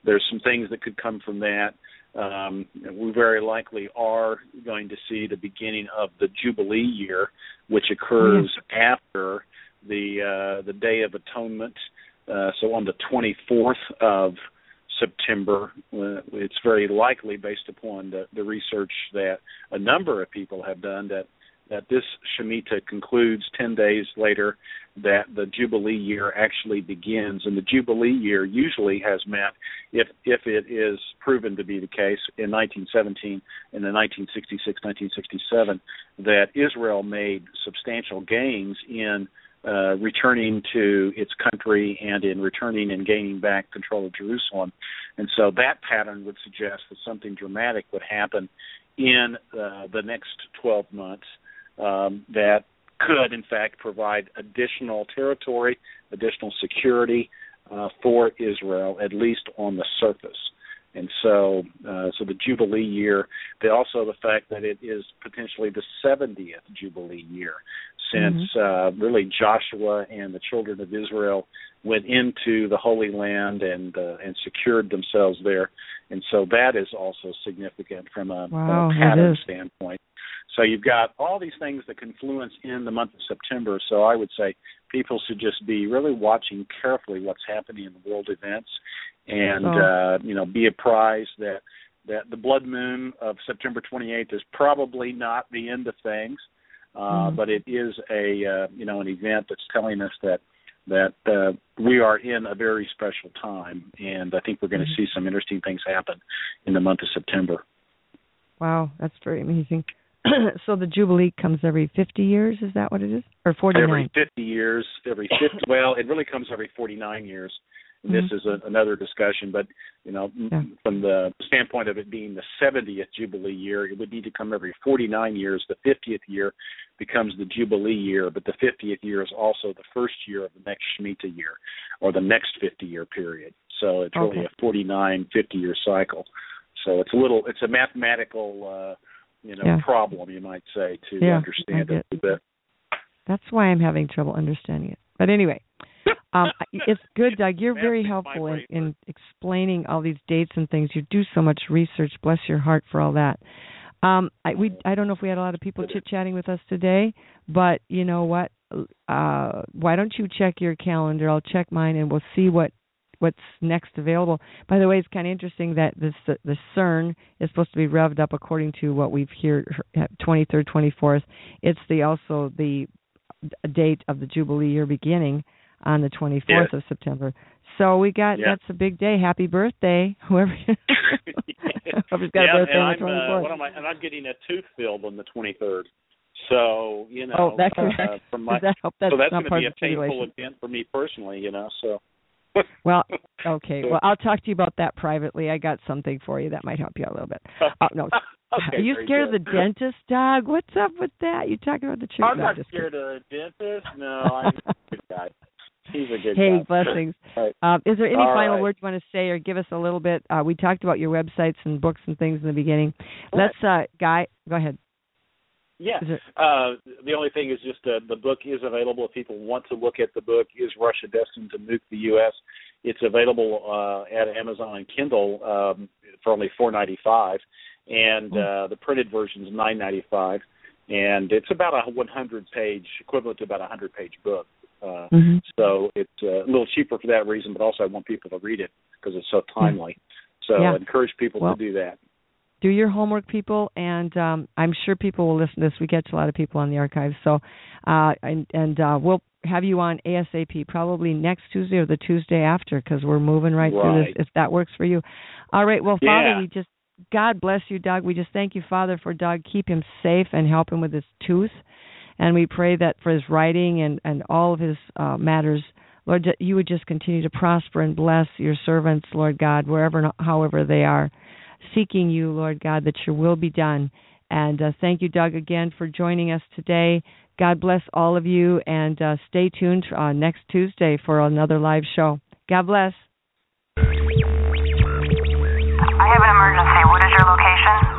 [SPEAKER 2] There's some things that could come from that. Um, we very likely are going to see the beginning of the Jubilee year, which occurs mm-hmm. after the uh, the Day of Atonement. Uh, so on the 24th of September. Uh, it's very likely, based upon the, the research that a number of people have done, that that this Shemitah concludes 10 days later, that the Jubilee year actually begins. And the Jubilee year usually has meant, if, if it is proven to be the case in 1917 and in 1966, 1967, that Israel made substantial gains in uh, returning to its country and in returning and gaining back control of Jerusalem. And so that pattern would suggest that something dramatic would happen in uh, the next 12 months um, that could, in fact, provide additional territory, additional security uh, for Israel, at least on the surface. And so, uh, so the Jubilee year, they also the fact that it is potentially the 70th Jubilee year since mm-hmm. uh, really Joshua and the children of Israel went into the Holy Land and uh, and secured themselves there, and so that is also significant from a,
[SPEAKER 1] wow,
[SPEAKER 2] a pattern standpoint. So you've got all these things that confluence in the month of September. So I would say people should just be really watching carefully what's happening in the world events, and oh. uh, you know be apprised that that the blood moon of September 28th is probably not the end of things, uh, mm. but it is a uh, you know an event that's telling us that that uh, we are in a very special time, and I think we're going to mm-hmm. see some interesting things happen in the month of September.
[SPEAKER 1] Wow, that's very amazing. so the jubilee comes every 50 years is that what it is or 49
[SPEAKER 2] every 50 years every 50 well it really comes every 49 years mm-hmm. this is a, another discussion but you know yeah. from the standpoint of it being the 70th jubilee year it would need to come every 49 years the 50th year becomes the jubilee year but the 50th year is also the first year of the next shemitah year or the next 50 year period so it's really
[SPEAKER 1] okay.
[SPEAKER 2] a 49 50 year cycle so it's a little it's a mathematical uh you know
[SPEAKER 1] yeah.
[SPEAKER 2] problem you might say to
[SPEAKER 1] yeah,
[SPEAKER 2] understand it a bit.
[SPEAKER 1] That's why I'm having trouble understanding it. But anyway, um, it's good, Doug. You're very helpful in, in explaining all these dates and things. You do so much research. Bless your heart for all that. Um, I we I don't know if we had a lot of people chit chatting with us today, but you know what? Uh, why don't you check your calendar? I'll check mine, and we'll see what what's next available. By the way, it's kind of interesting that this the CERN is supposed to be revved up according to what we've heard 23rd, 24th. It's the also the date of the Jubilee year beginning on the 24th yes. of September. So we got
[SPEAKER 2] yeah.
[SPEAKER 1] that's a big day. Happy birthday, whoever whoever's got
[SPEAKER 2] yeah,
[SPEAKER 1] a birthday
[SPEAKER 2] on
[SPEAKER 1] the 24th.
[SPEAKER 2] Uh, what am I, and I'm getting a tooth filled on the 23rd. So you know,
[SPEAKER 1] oh, that
[SPEAKER 2] uh, from my,
[SPEAKER 1] that? That's
[SPEAKER 2] so that's
[SPEAKER 1] going
[SPEAKER 2] to be a painful event for me personally. You know, so
[SPEAKER 1] well, okay. Well, I'll talk to you about that privately. I got something for you that might help you out a little bit. Uh, no.
[SPEAKER 2] okay,
[SPEAKER 1] Are you scared
[SPEAKER 2] good.
[SPEAKER 1] of the dentist, dog? What's up with that? You talking about the truth?
[SPEAKER 2] I'm
[SPEAKER 1] no,
[SPEAKER 2] not scared
[SPEAKER 1] kidding.
[SPEAKER 2] of the dentist. No, I'm a good guy. He's a good
[SPEAKER 1] hey,
[SPEAKER 2] guy.
[SPEAKER 1] blessings.
[SPEAKER 2] Right.
[SPEAKER 1] Um, is there any
[SPEAKER 2] All
[SPEAKER 1] final
[SPEAKER 2] right.
[SPEAKER 1] words you want to say or give us a little bit? Uh, we talked about your websites and books and things in the beginning. Let's, uh, Guy, go ahead.
[SPEAKER 2] Yeah. Uh, the only thing is just uh, the book is available. If people want to look at the book, is Russia destined to nuke the U.S. It's available uh, at Amazon and Kindle um, for only four ninety five, and uh, the printed version is nine ninety five, and it's about a one hundred page equivalent to about a hundred page book. Uh,
[SPEAKER 1] Mhm.
[SPEAKER 2] So it's uh, a little cheaper for that reason, but also I want people to read it because it's so timely. So
[SPEAKER 1] Yeah.
[SPEAKER 2] I encourage people
[SPEAKER 1] Well,
[SPEAKER 2] to do that.
[SPEAKER 1] do your homework, people, and um, I'm sure people will listen to this. We get a lot of people on the archives, so uh, and and uh, we'll have you on ASAP, probably next Tuesday or the Tuesday after, because we're moving right, through this. If that works for you, all right. Well,
[SPEAKER 2] Yeah.
[SPEAKER 1] Father, we just God bless you, Doug. We just thank you, Father, for Doug. Keep him safe and help him with his tooth, and we pray that for his writing and and all of his uh, matters Lord, that you would just continue to prosper and bless your servants, Lord God, wherever, and however they are, seeking you, Lord God, that your will be done. And uh, thank you, Doug, again for joining us today. God bless all of you, and uh, stay tuned uh, next Tuesday for another live show. God bless.
[SPEAKER 5] I have an emergency. What is your location?